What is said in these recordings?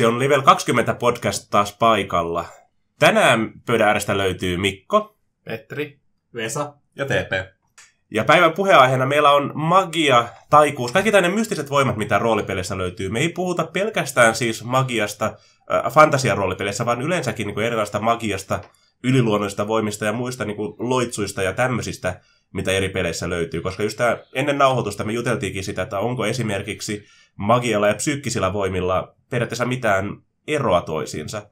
Se on Level 20 podcast taas paikalla. Tänään pöydän äärestä löytyy Mikko. Petri. Vesa. Ja TP. Ja päivän puheenaiheena meillä on magia, taikuus, kaikki tänne mystiset voimat, mitä roolipeleissä löytyy. Me ei puhuta pelkästään siis magiasta äh, fantasiaroolipeleissä, vaan yleensäkin niin erilaista magiasta, yliluonnollisista voimista ja muista niin kuin loitsuista ja tämmöisistä, mitä eri peleissä löytyy. Koska just tää, ennen nauhoitusta me juteltiinkin sitä, että onko esimerkiksi magialla ja psyykkisillä voimilla periaatteessa mitään eroa toisiinsa.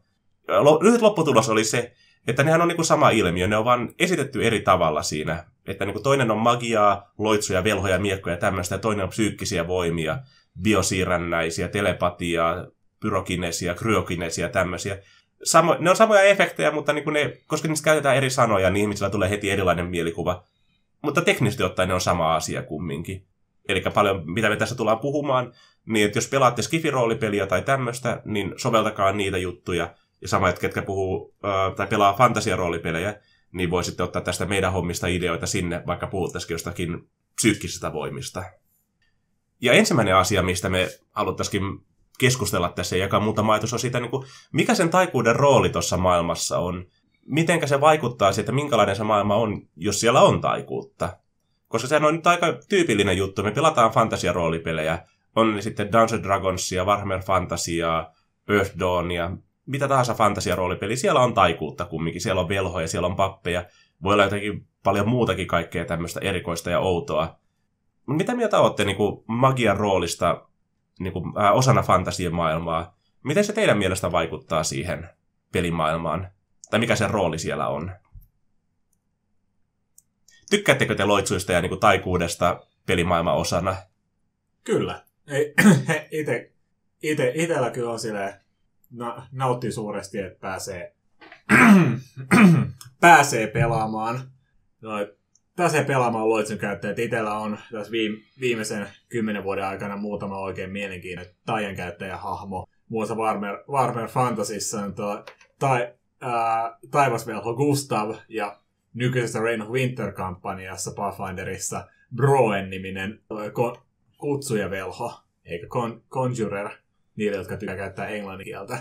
Lyhyt lopputulos oli se, että nehän on niin kuin sama ilmiö, ne on vaan esitetty eri tavalla siinä. Että niin kuin toinen on magiaa, loitsuja, velhoja, miekkoja ja tämmöistä, ja toinen on psyykkisiä voimia, biosiirrännäisiä, telepatiaa, pyrokinesia, kryokinesia ja tämmöisiä. Samo, ne on samoja efektejä, mutta niin kuin ne, koska niistä käytetään eri sanoja, niin ihmisillä tulee heti erilainen mielikuva. Mutta teknisesti ottaen ne on sama asia kumminkin. Eli paljon, mitä me tässä tullaan puhumaan, niin että jos pelaatte skifiroolipeliä tai tämmöistä, niin soveltakaa niitä juttuja. Ja sama, että ketkä puhuu äh, tai pelaa fantasiaroolipelejä, niin voisitte ottaa tästä meidän hommista ideoita sinne, vaikka puhuttaisikin jostakin psyykkisistä voimista. Ja ensimmäinen asia, mistä me haluttaisiin keskustella tässä ja jakaa muutama ajatus on siitä, niin kuin, mikä sen taikuuden rooli tuossa maailmassa on. Mitenkä se vaikuttaa siitä, minkälainen se maailma on, jos siellä on taikuutta. Koska sehän on nyt aika tyypillinen juttu. Me pelataan fantasiaroolipelejä. On ne sitten Dungeons Dragonsia, Warhammer Fantasia, Earth Dawnia, mitä tahansa fantasiaroolipeli. Siellä on taikuutta kumminkin. Siellä on velhoja, siellä on pappeja. Voi olla jotenkin paljon muutakin kaikkea tämmöistä erikoista ja outoa. Mitä mieltä olette niin kuin magian roolista niin kuin, äh, osana fantasien maailmaa? Miten se teidän mielestä vaikuttaa siihen pelimaailmaan? Tai mikä se rooli siellä on? Tykkäättekö te loitsuista ja niin kuin, taikuudesta pelimaailman osana? Kyllä. Ei, ite, ite, kyllä on silleen, na, nauttii suuresti, että pääsee, pääsee pelaamaan. Noin, pääsee pelaamaan loitsun käyttäjät. Itellä on tässä viime, viimeisen kymmenen vuoden aikana muutama oikein mielenkiintoinen taian käyttäjähahmo. Muassa Warmer, Warmer Fantasissa on tuo, tai, taivasvelho Gustav ja nykyisessä Reign of Winter-kampanjassa Pathfinderissa Broen-niminen ko- kutsujavelho, eikä con- Conjurer, niille, jotka tykkää käyttää englannin kieltä.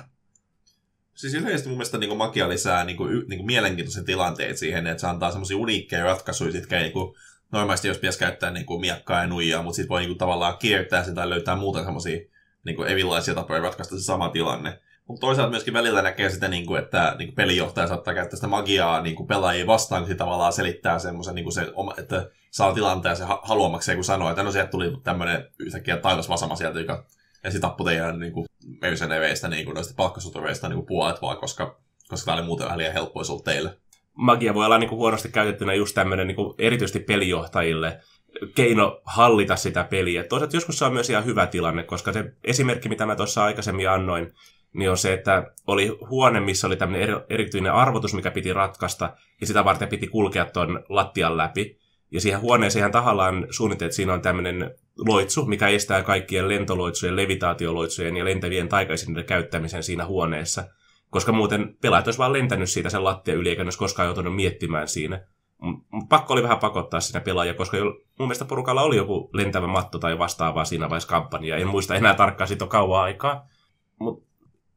Siis yleisesti mun mielestä niin magia lisää niin kuin, niin kuin mielenkiintoisen tilanteet siihen, että se antaa semmoisia uniikkeja ratkaisuja, mitkä niin kuin, normaalisti jos pitäisi käyttää niin kuin miekkaa ja nuijaa, mutta sitten voi niin kuin, tavallaan kiertää sen tai löytää muuten semmoisia niin kuin, erilaisia tapoja ratkaista se sama tilanne. Mutta toisaalta myöskin välillä näkee sitä, niin kuin, että niin kuin pelijohtaja saattaa käyttää sitä magiaa niin kuin pelaajia vastaan, kun se tavallaan selittää semmoisen, niin se, että saa tilanteen se haluamakseen, kun sanoo, että no sieltä tuli tämmöinen yhtäkkiä taivas vasama sieltä, joka ensin tappui teidän niin kuin, mercenereistä, niin kuin, noista palkkasotureista niin kuin puolet vaan, koska, koska tämä oli muuten vähän liian helppoa teille. Magia voi olla niin kuin, huonosti käytettynä just tämmöinen niin kuin, erityisesti pelijohtajille keino hallita sitä peliä. Toisaalta joskus se on myös ihan hyvä tilanne, koska se esimerkki, mitä mä tuossa aikaisemmin annoin, niin on se, että oli huone, missä oli tämmöinen erityinen arvotus, mikä piti ratkaista, ja sitä varten piti kulkea tuon lattian läpi. Ja siihen huoneeseen ihan tahallaan suunniteltiin, että siinä on tämmöinen loitsu, mikä estää kaikkien lentoloitsujen, levitaatioloitsujen ja lentävien taikaisineiden käyttämisen siinä huoneessa. Koska muuten pelaajat olisi vaan lentänyt siitä sen lattia yli, eikä olisi koskaan joutunut miettimään siinä. Pakko oli vähän pakottaa siinä pelaajia, koska mun mielestä porukalla oli joku lentävä matto tai vastaavaa siinä vaiheessa kampanjaa. En muista enää tarkkaan, siitä on kauan aikaa. Mutta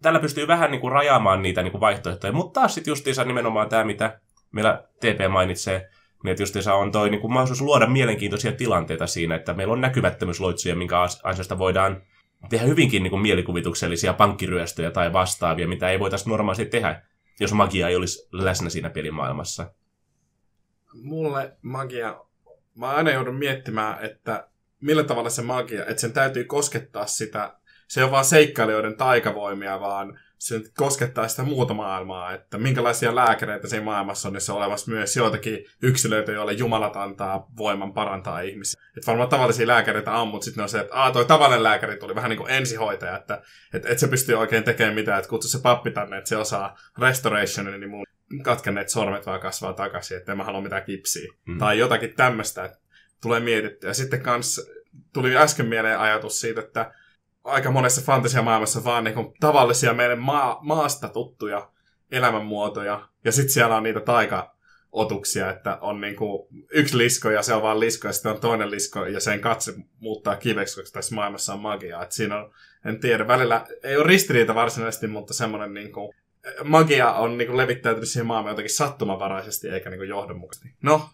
tällä pystyy vähän niin kuin rajaamaan niitä niin kuin vaihtoehtoja. Mutta taas sitten justiinsa nimenomaan tämä, mitä meillä TP mainitsee, niin että justiinsa on toi niin mahdollisuus luoda mielenkiintoisia tilanteita siinä, että meillä on näkymättömyysloitsuja, minkä ansiosta voidaan tehdä hyvinkin niin kuin mielikuvituksellisia pankkiryöstöjä tai vastaavia, mitä ei voitaisiin normaalisti tehdä, jos magia ei olisi läsnä siinä pelimaailmassa. Mulle magia, mä aina joudun miettimään, että millä tavalla se magia, että sen täytyy koskettaa sitä se ole vaan seikkailijoiden taikavoimia, vaan se koskettaa sitä muuta maailmaa, että minkälaisia lääkäreitä siinä maailmassa on, niissä on olemassa myös joitakin yksilöitä, joille Jumalat antaa voiman parantaa ihmisiä. Että varmaan tavallisia lääkäreitä on, mutta sitten on se, että Aa, toi tavallinen lääkäri tuli vähän niin kuin ensihoitaja, että et, et se pystyy oikein tekemään mitään, että kutsu se pappi tänne, että se osaa restoration, niin mun katkenneet sormet vaan kasvaa takaisin, että en mä halua mitään kipsiä. Mm. Tai jotakin tämmöistä, että tulee mietittyä. Ja sitten kans tuli äsken mieleen ajatus siitä, että aika monessa fantasiamaailmassa vaan niin tavallisia meille maa, maasta tuttuja elämänmuotoja. Ja sitten siellä on niitä taika, otuksia, että on niinku yksi lisko ja se on vaan lisko ja sitten on toinen lisko ja sen katse muuttaa kiveksi, koska tässä maailmassa on magiaa. Et siinä on, en tiedä, välillä ei ole ristiriita varsinaisesti, mutta semmoinen niinku, magia on niinku levittäytynyt siihen maailmaan jotenkin sattumavaraisesti eikä niinku johdonmukaisesti. No,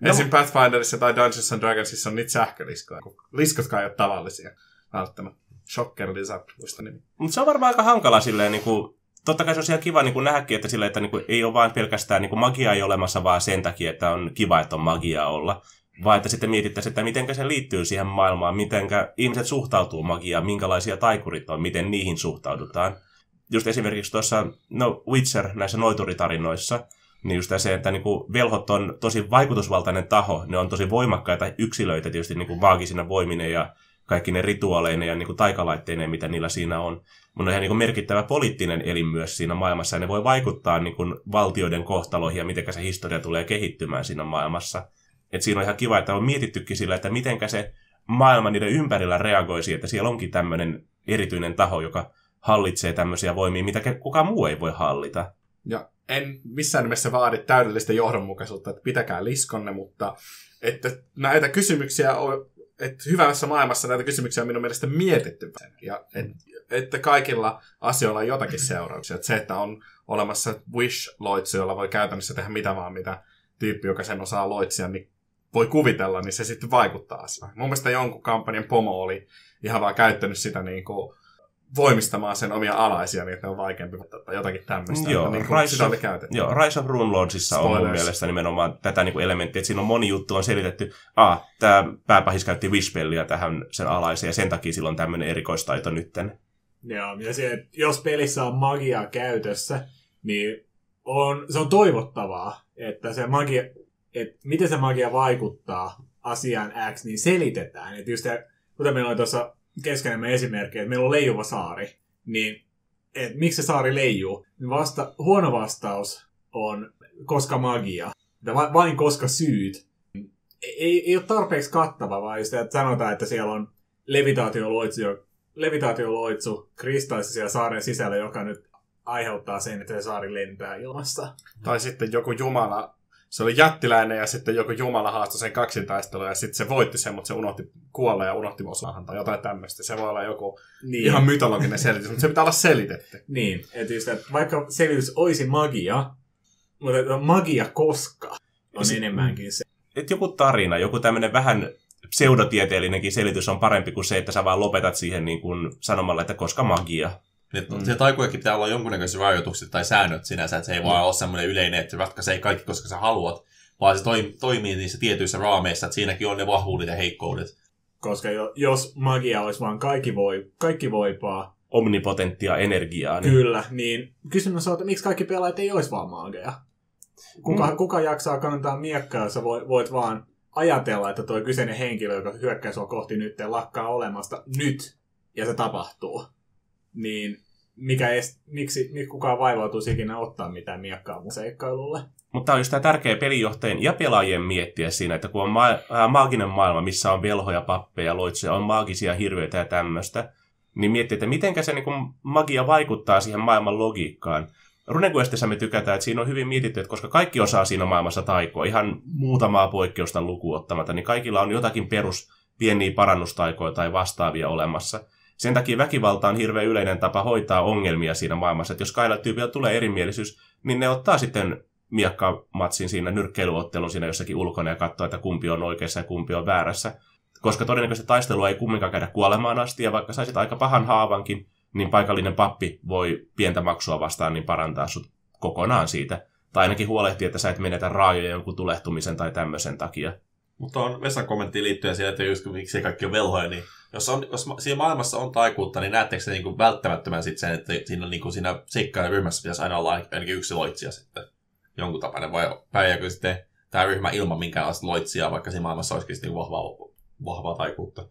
no. esim. Pathfinderissa tai Dungeons and Dragonsissa on niitä sähköliskoja. Liskotkaan ei ole tavallisia välttämättä. Shocker Lizard, muista nimi. Mutta se on varmaan aika hankala silleen, niin kuin, totta kai se on ihan kiva niin kuin nähdäkin, että, sille, että niin kuin, ei ole vain pelkästään niin kuin magia ei olemassa vaan sen takia, että on kiva, että on magia olla, vaan että sitten mietittäisiin, että miten se liittyy siihen maailmaan, miten ihmiset suhtautuu magiaan, minkälaisia taikurit on, miten niihin suhtaudutaan. Just esimerkiksi tuossa no, Witcher näissä noituritarinoissa, niin just se, että niin kuin velhot on tosi vaikutusvaltainen taho, ne on tosi voimakkaita yksilöitä tietysti niin kuin maagisina ja kaikki ne rituaaleineen ja niin kuin taikalaitteineen, mitä niillä siinä on. Mutta on ihan niin kuin merkittävä poliittinen elin myös siinä maailmassa, ja ne voi vaikuttaa niin kuin valtioiden kohtaloihin ja miten se historia tulee kehittymään siinä maailmassa. Et siinä on ihan kiva, että on mietittykin sillä, että miten se maailma niiden ympärillä reagoisi, että siellä onkin tämmöinen erityinen taho, joka hallitsee tämmöisiä voimia, mitä kukaan muu ei voi hallita. Ja en missään nimessä vaadi täydellistä johdonmukaisuutta, että pitäkää liskonne, mutta että näitä kysymyksiä että hyvässä maailmassa näitä kysymyksiä on minun mielestä mietitty. Ja et, että kaikilla asioilla on jotakin seurauksia. Että se, että on olemassa wish-loitsu, jolla voi käytännössä tehdä mitä vaan, mitä tyyppi, joka sen osaa loitsia, niin voi kuvitella, niin se sitten vaikuttaa asiaan. Mun mielestä jonkun kampanjan pomo oli ihan vaan käyttänyt sitä niin kuin voimistamaan sen omia alaisia, niin että ne on vaikeampi tai jotakin tämmöistä. Joo, niin Rise, of, joo, Rise of Rune Lordsissa on mun mielestä nimenomaan tätä niin kuin elementtiä, että siinä on moni juttu on selitetty, ah, tämä pääpahis käytti Wishpellia tähän sen alaisia, ja sen takia sillä on tämmöinen erikoistaito nytten. Joo, ja se, että jos pelissä on magiaa käytössä, niin on, se on toivottavaa, että se magia, että miten se magia vaikuttaa asiaan X, niin selitetään. Että just se, kuten meillä oli tuossa keskenemme esimerkki, että meillä on leijuva saari, niin et, miksi se saari leijuu? Vasta, huono vastaus on koska magia. Va, vain koska syyt. Ei, ei ole tarpeeksi kattava, vaan just, että sanotaan, että siellä on levitaatioloitsu, levitaatioloitsu kristallissa siellä saaren sisällä, joka nyt aiheuttaa sen, että se saari lentää ilmassa. Tai sitten joku jumala se oli jättiläinen ja sitten joku jumala haastoi sen kaksintaistelua ja sitten se voitti sen, mutta se unohti kuolla ja unohti osahan tai jotain tämmöistä. Se voi olla joku niin. ihan mytologinen selitys, mutta se pitää olla selitetty. Niin, että just, että vaikka selitys olisi magia, mutta magia koska on se, enemmänkin se. Että joku tarina, joku tämmöinen vähän pseudotieteellinenkin selitys on parempi kuin se, että sä vaan lopetat siihen niin kuin sanomalla, että koska magia. Niin, mm. Se taikujakin pitää olla jonkunnäköiset rajoitukset tai säännöt sinänsä, että se ei mm. vaan ole semmoinen yleinen, että ratkaisee kaikki, koska sä haluat, vaan se toimii niissä tietyissä raameissa, että siinäkin on ne vahvuudet ja heikkoudet. Koska jo, jos magia olisi vaan kaikki, voi, kaikki voipaa, omnipotenttia energiaa. Niin... Kyllä, niin kysymys on, että miksi kaikki pelaajat ei olisi vaan mageja? Kuka, mm. kuka jaksaa kantaa miekkaa, jos voit, voit vaan ajatella, että tuo kyseinen henkilö, joka hyökkää sua kohti nyt, lakkaa olemasta nyt, ja se tapahtuu niin mikä est, miksi, miksi kukaan vaivautuisi ikinä ottaa mitään miekkaa mun seikkailulle. Mutta on just tämä tärkeä pelijohtajien ja pelaajien miettiä siinä, että kun on ma- äh, maaginen maailma, missä on velhoja, pappeja, loitsuja, on maagisia hirviöitä ja tämmöistä, niin miettiä, että miten se niin kuin, magia vaikuttaa siihen maailman logiikkaan. Runequestissa me tykätään, että siinä on hyvin mietitty, että koska kaikki osaa siinä maailmassa taikoa, ihan muutamaa poikkeusta lukuun ottamatta, niin kaikilla on jotakin perus pieniä parannustaikoja tai vastaavia olemassa – sen takia väkivalta on hirveän yleinen tapa hoitaa ongelmia siinä maailmassa. Että jos kahdella tyypillä tulee erimielisyys, niin ne ottaa sitten miakkamatsin siinä nyrkkeilyottelun siinä jossakin ulkona ja katsoo, että kumpi on oikeassa ja kumpi on väärässä. Koska todennäköisesti taistelu ei kumminkaan käydä kuolemaan asti, ja vaikka saisit aika pahan haavankin, niin paikallinen pappi voi pientä maksua vastaan niin parantaa sut kokonaan siitä. Tai ainakin huolehtii, että sä et menetä raajoja jonkun tulehtumisen tai tämmöisen takia. Mutta on Vesan kommentti liittyen siihen, että just miksi kaikki on velhoja, niin jos, on, jos siinä maailmassa on taikuutta, niin näettekö se niin välttämättömän sit sen, että siinä, niin kuin siinä ryhmässä pitäisi aina olla ainakin yksi loitsija sitten jonkun tapainen, vai päijäkö sitten tämä ryhmä ilman minkäänlaista loitsijaa, vaikka siinä maailmassa olisikin niin vahvaa, vahvaa taikuutta?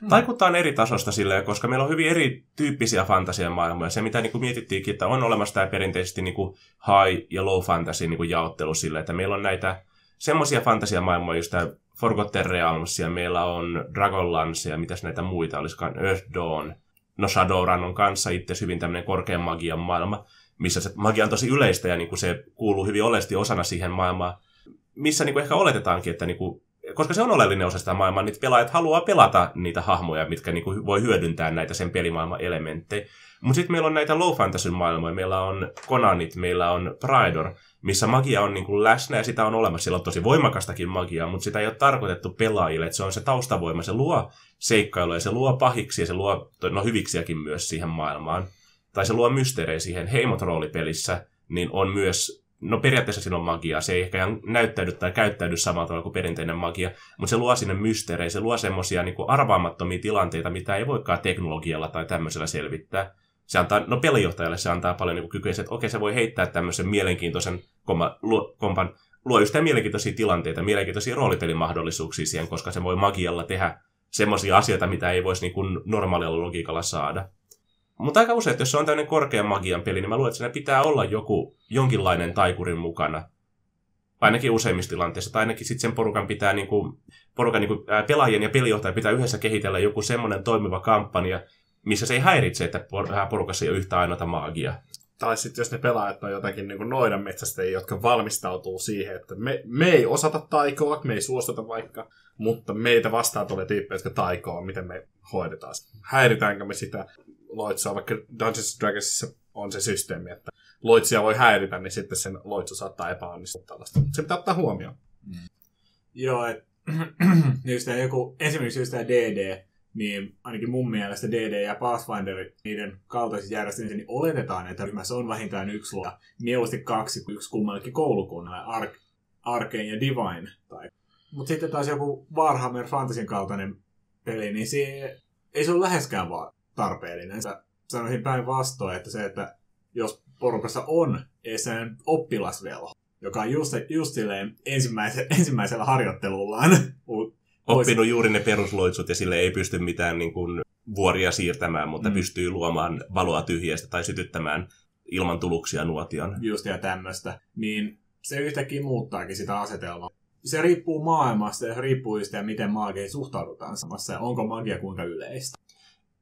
Hmm. Taikuutta on eri tasosta silleen, koska meillä on hyvin erityyppisiä fantasian maailmoja. Se, mitä niin kuin mietittiinkin, että on olemassa tämä perinteisesti niin kuin high ja low fantasy niin jaottelu sille, että meillä on näitä semmoisia fantasiamaailmoja, just tämä Forgotten Realms, ja meillä on Dragonlance, ja mitäs näitä muita olisikaan, Earth Dawn. No Shadowrun on kanssa itse hyvin tämmöinen korkean magian maailma. missä se magia on tosi yleistä ja niin kuin se kuuluu hyvin oleellisesti osana siihen maailmaan, missä niin kuin ehkä oletetaankin, että niin kuin, koska se on oleellinen osa sitä maailmaa, niin pelaajat haluaa pelata niitä hahmoja, mitkä niin kuin voi hyödyntää näitä sen pelimaailman elementtejä. Mutta sitten meillä on näitä low fantasy maailmoja, meillä on Konanit, meillä on Pridor, missä magia on niin kuin läsnä ja sitä on olemassa. Siellä on tosi voimakastakin magiaa, mutta sitä ei ole tarkoitettu pelaajille, että se on se taustavoima, se luo seikkailuja, se luo pahiksi ja se luo no, hyviksiäkin myös siihen maailmaan. Tai se luo mysteerejä siihen. Heimot-roolipelissä, niin on myös, no periaatteessa siinä on magiaa, se ei ehkä ihan näyttäydy tai käyttäydy samalla tavalla kuin perinteinen magia, mutta se luo sinne mysteerejä, se luo semmoisia niin arvaamattomia tilanteita, mitä ei voikaan teknologialla tai tämmöisellä selvittää se antaa, no pelijohtajalle se antaa paljon niin kykyä, että okei, se voi heittää tämmöisen mielenkiintoisen kompa, luo, kompan, luo just mielenkiintoisia tilanteita, mielenkiintoisia roolipelimahdollisuuksia siihen, koska se voi magialla tehdä semmoisia asioita, mitä ei voisi niin kuin normaalilla logiikalla saada. Mutta aika usein, että jos se on tämmöinen korkean magian peli, niin mä luulen, että siinä pitää olla joku jonkinlainen taikurin mukana. Ainakin useimmissa tilanteissa. Tai ainakin sitten sen porukan pitää, niin kuin, porukan niin kuin, ää, pelaajien ja pelijohtajan pitää yhdessä kehitellä joku semmoinen toimiva kampanja, missä se ei häiritse, että porukassa ei ole yhtä ainoata maagia. Tai sitten jos ne pelaajat on jotakin niin noidan metsästäjiä, jotka valmistautuu siihen, että me, me ei osata taikoa, me ei suostuta vaikka, mutta meitä vastaan tulee tyyppejä, jotka taikoa, miten me hoidetaan. Häiritäänkö me sitä loitsua, vaikka Dungeons Dragonsissa on se systeemi, että loitsia voi häiritä, niin sitten sen loitsu saattaa epäonnistua tällaista. Se pitää ottaa huomioon. Mm. Joo, että just joku, esimerkiksi just tämä DD, niin ainakin mun mielestä DD ja Pathfinder, niiden kaltaisissa järjestelmissä, niin oletetaan, että ryhmässä on vähintään yksi luo, mieluusti kaksi, yksi kummallekin koulukunnalle, Ark, Arkane ja Divine. Tai... Mutta sitten taas joku Warhammer Fantasyn kaltainen peli, niin se ei se ole läheskään vaan tarpeellinen. Sä sanoisin päinvastoin, että se, että jos porukassa on sen oppilasvelho, joka on just, just silleen ensimmäisellä, ensimmäisellä harjoittelullaan oppinut juuri ne perusloitsut ja sille ei pysty mitään niin kuin, vuoria siirtämään, mutta mm. pystyy luomaan valoa tyhjästä tai sytyttämään ilman tuluksia nuotion. Just ja tämmöistä. Niin se yhtäkkiä muuttaakin sitä asetelmaa. Se riippuu maailmasta ja riippuu just ja miten magiin suhtaudutaan samassa ja onko magia kuinka yleistä.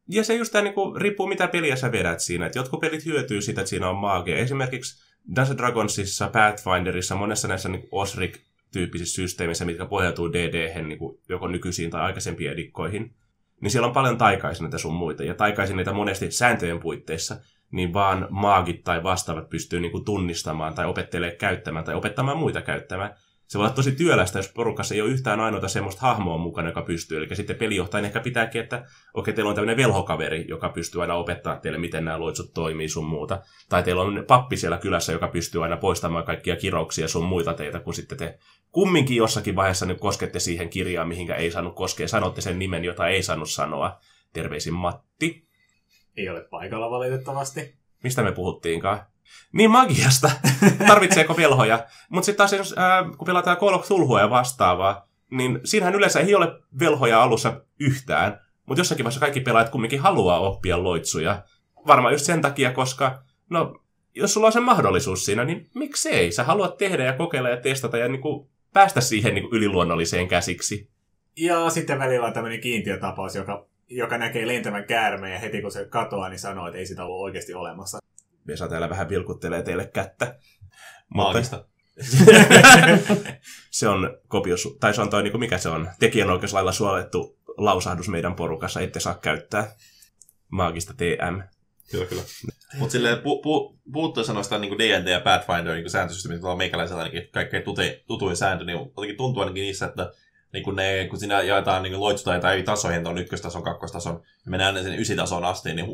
Ja se just tämä, niin riippuu mitä peliä sä vedät siinä. Et jotkut pelit hyötyy sitä, että siinä on magia. Esimerkiksi Dungeons Dragonsissa, Pathfinderissa, monessa näissä niin Osric tyyppisissä systeemissä, mitkä pohjautuu dd niin kuin joko nykyisiin tai aikaisempiin edikkoihin, niin siellä on paljon taikaisineita sun muita. Ja taikaisineita monesti sääntöjen puitteissa, niin vaan maagit tai vastaavat pystyy niin kuin tunnistamaan tai opettelee käyttämään tai opettamaan muita käyttämään se voi olla tosi työlästä, jos porukassa ei ole yhtään ainoata semmoista hahmoa mukana, joka pystyy. Eli sitten pelijohtajan ehkä pitääkin, että okei, okay, teillä on tämmöinen velhokaveri, joka pystyy aina opettaa teille, miten nämä loitsut toimii sun muuta. Tai teillä on pappi siellä kylässä, joka pystyy aina poistamaan kaikkia kirouksia sun muita teitä, kun sitten te kumminkin jossakin vaiheessa nyt koskette siihen kirjaan, mihinkä ei saanut koskea. Sanotte sen nimen, jota ei saanut sanoa. Terveisin Matti. Ei ole paikalla valitettavasti. Mistä me puhuttiinkaan? Niin magiasta. Tarvitseeko velhoja? Mutta sitten taas jos, ää, kun pelataan Call of Tulhua ja vastaavaa, niin siinähän yleensä ei ole velhoja alussa yhtään. Mutta jossakin vaiheessa kaikki pelaajat kumminkin haluaa oppia loitsuja. Varmaan just sen takia, koska no, jos sulla on se mahdollisuus siinä, niin miksei? Sä haluat tehdä ja kokeilla ja testata ja niin kuin päästä siihen niin kuin yliluonnolliseen käsiksi. Ja sitten välillä on tämmöinen kiintiötapaus, joka, joka näkee lentävän käärmeen ja heti kun se katoaa, niin sanoo, että ei sitä ollut oikeasti olemassa. Vesa täällä vähän vilkuttelee teille kättä. Maagista. se on kopios, tai se on toi, niin mikä se on, tekijänoikeuslailla suolettu lausahdus meidän porukassa, ette saa käyttää maagista TM. Kyllä, kyllä. Mutta silleen pu, pu, puuttuu sanoista niin D&D ja Pathfinder niin sääntösysteemi, että on meikäläisellä ainakin kaikkein tute, tutuin sääntö, niin jotenkin tuntuu ainakin niissä, että niin kun, ne, kun siinä jaetaan niin loitsuta tai eri tasoihin, on ykköstason, kakkostason, ja mennään sen ysitason asti, niin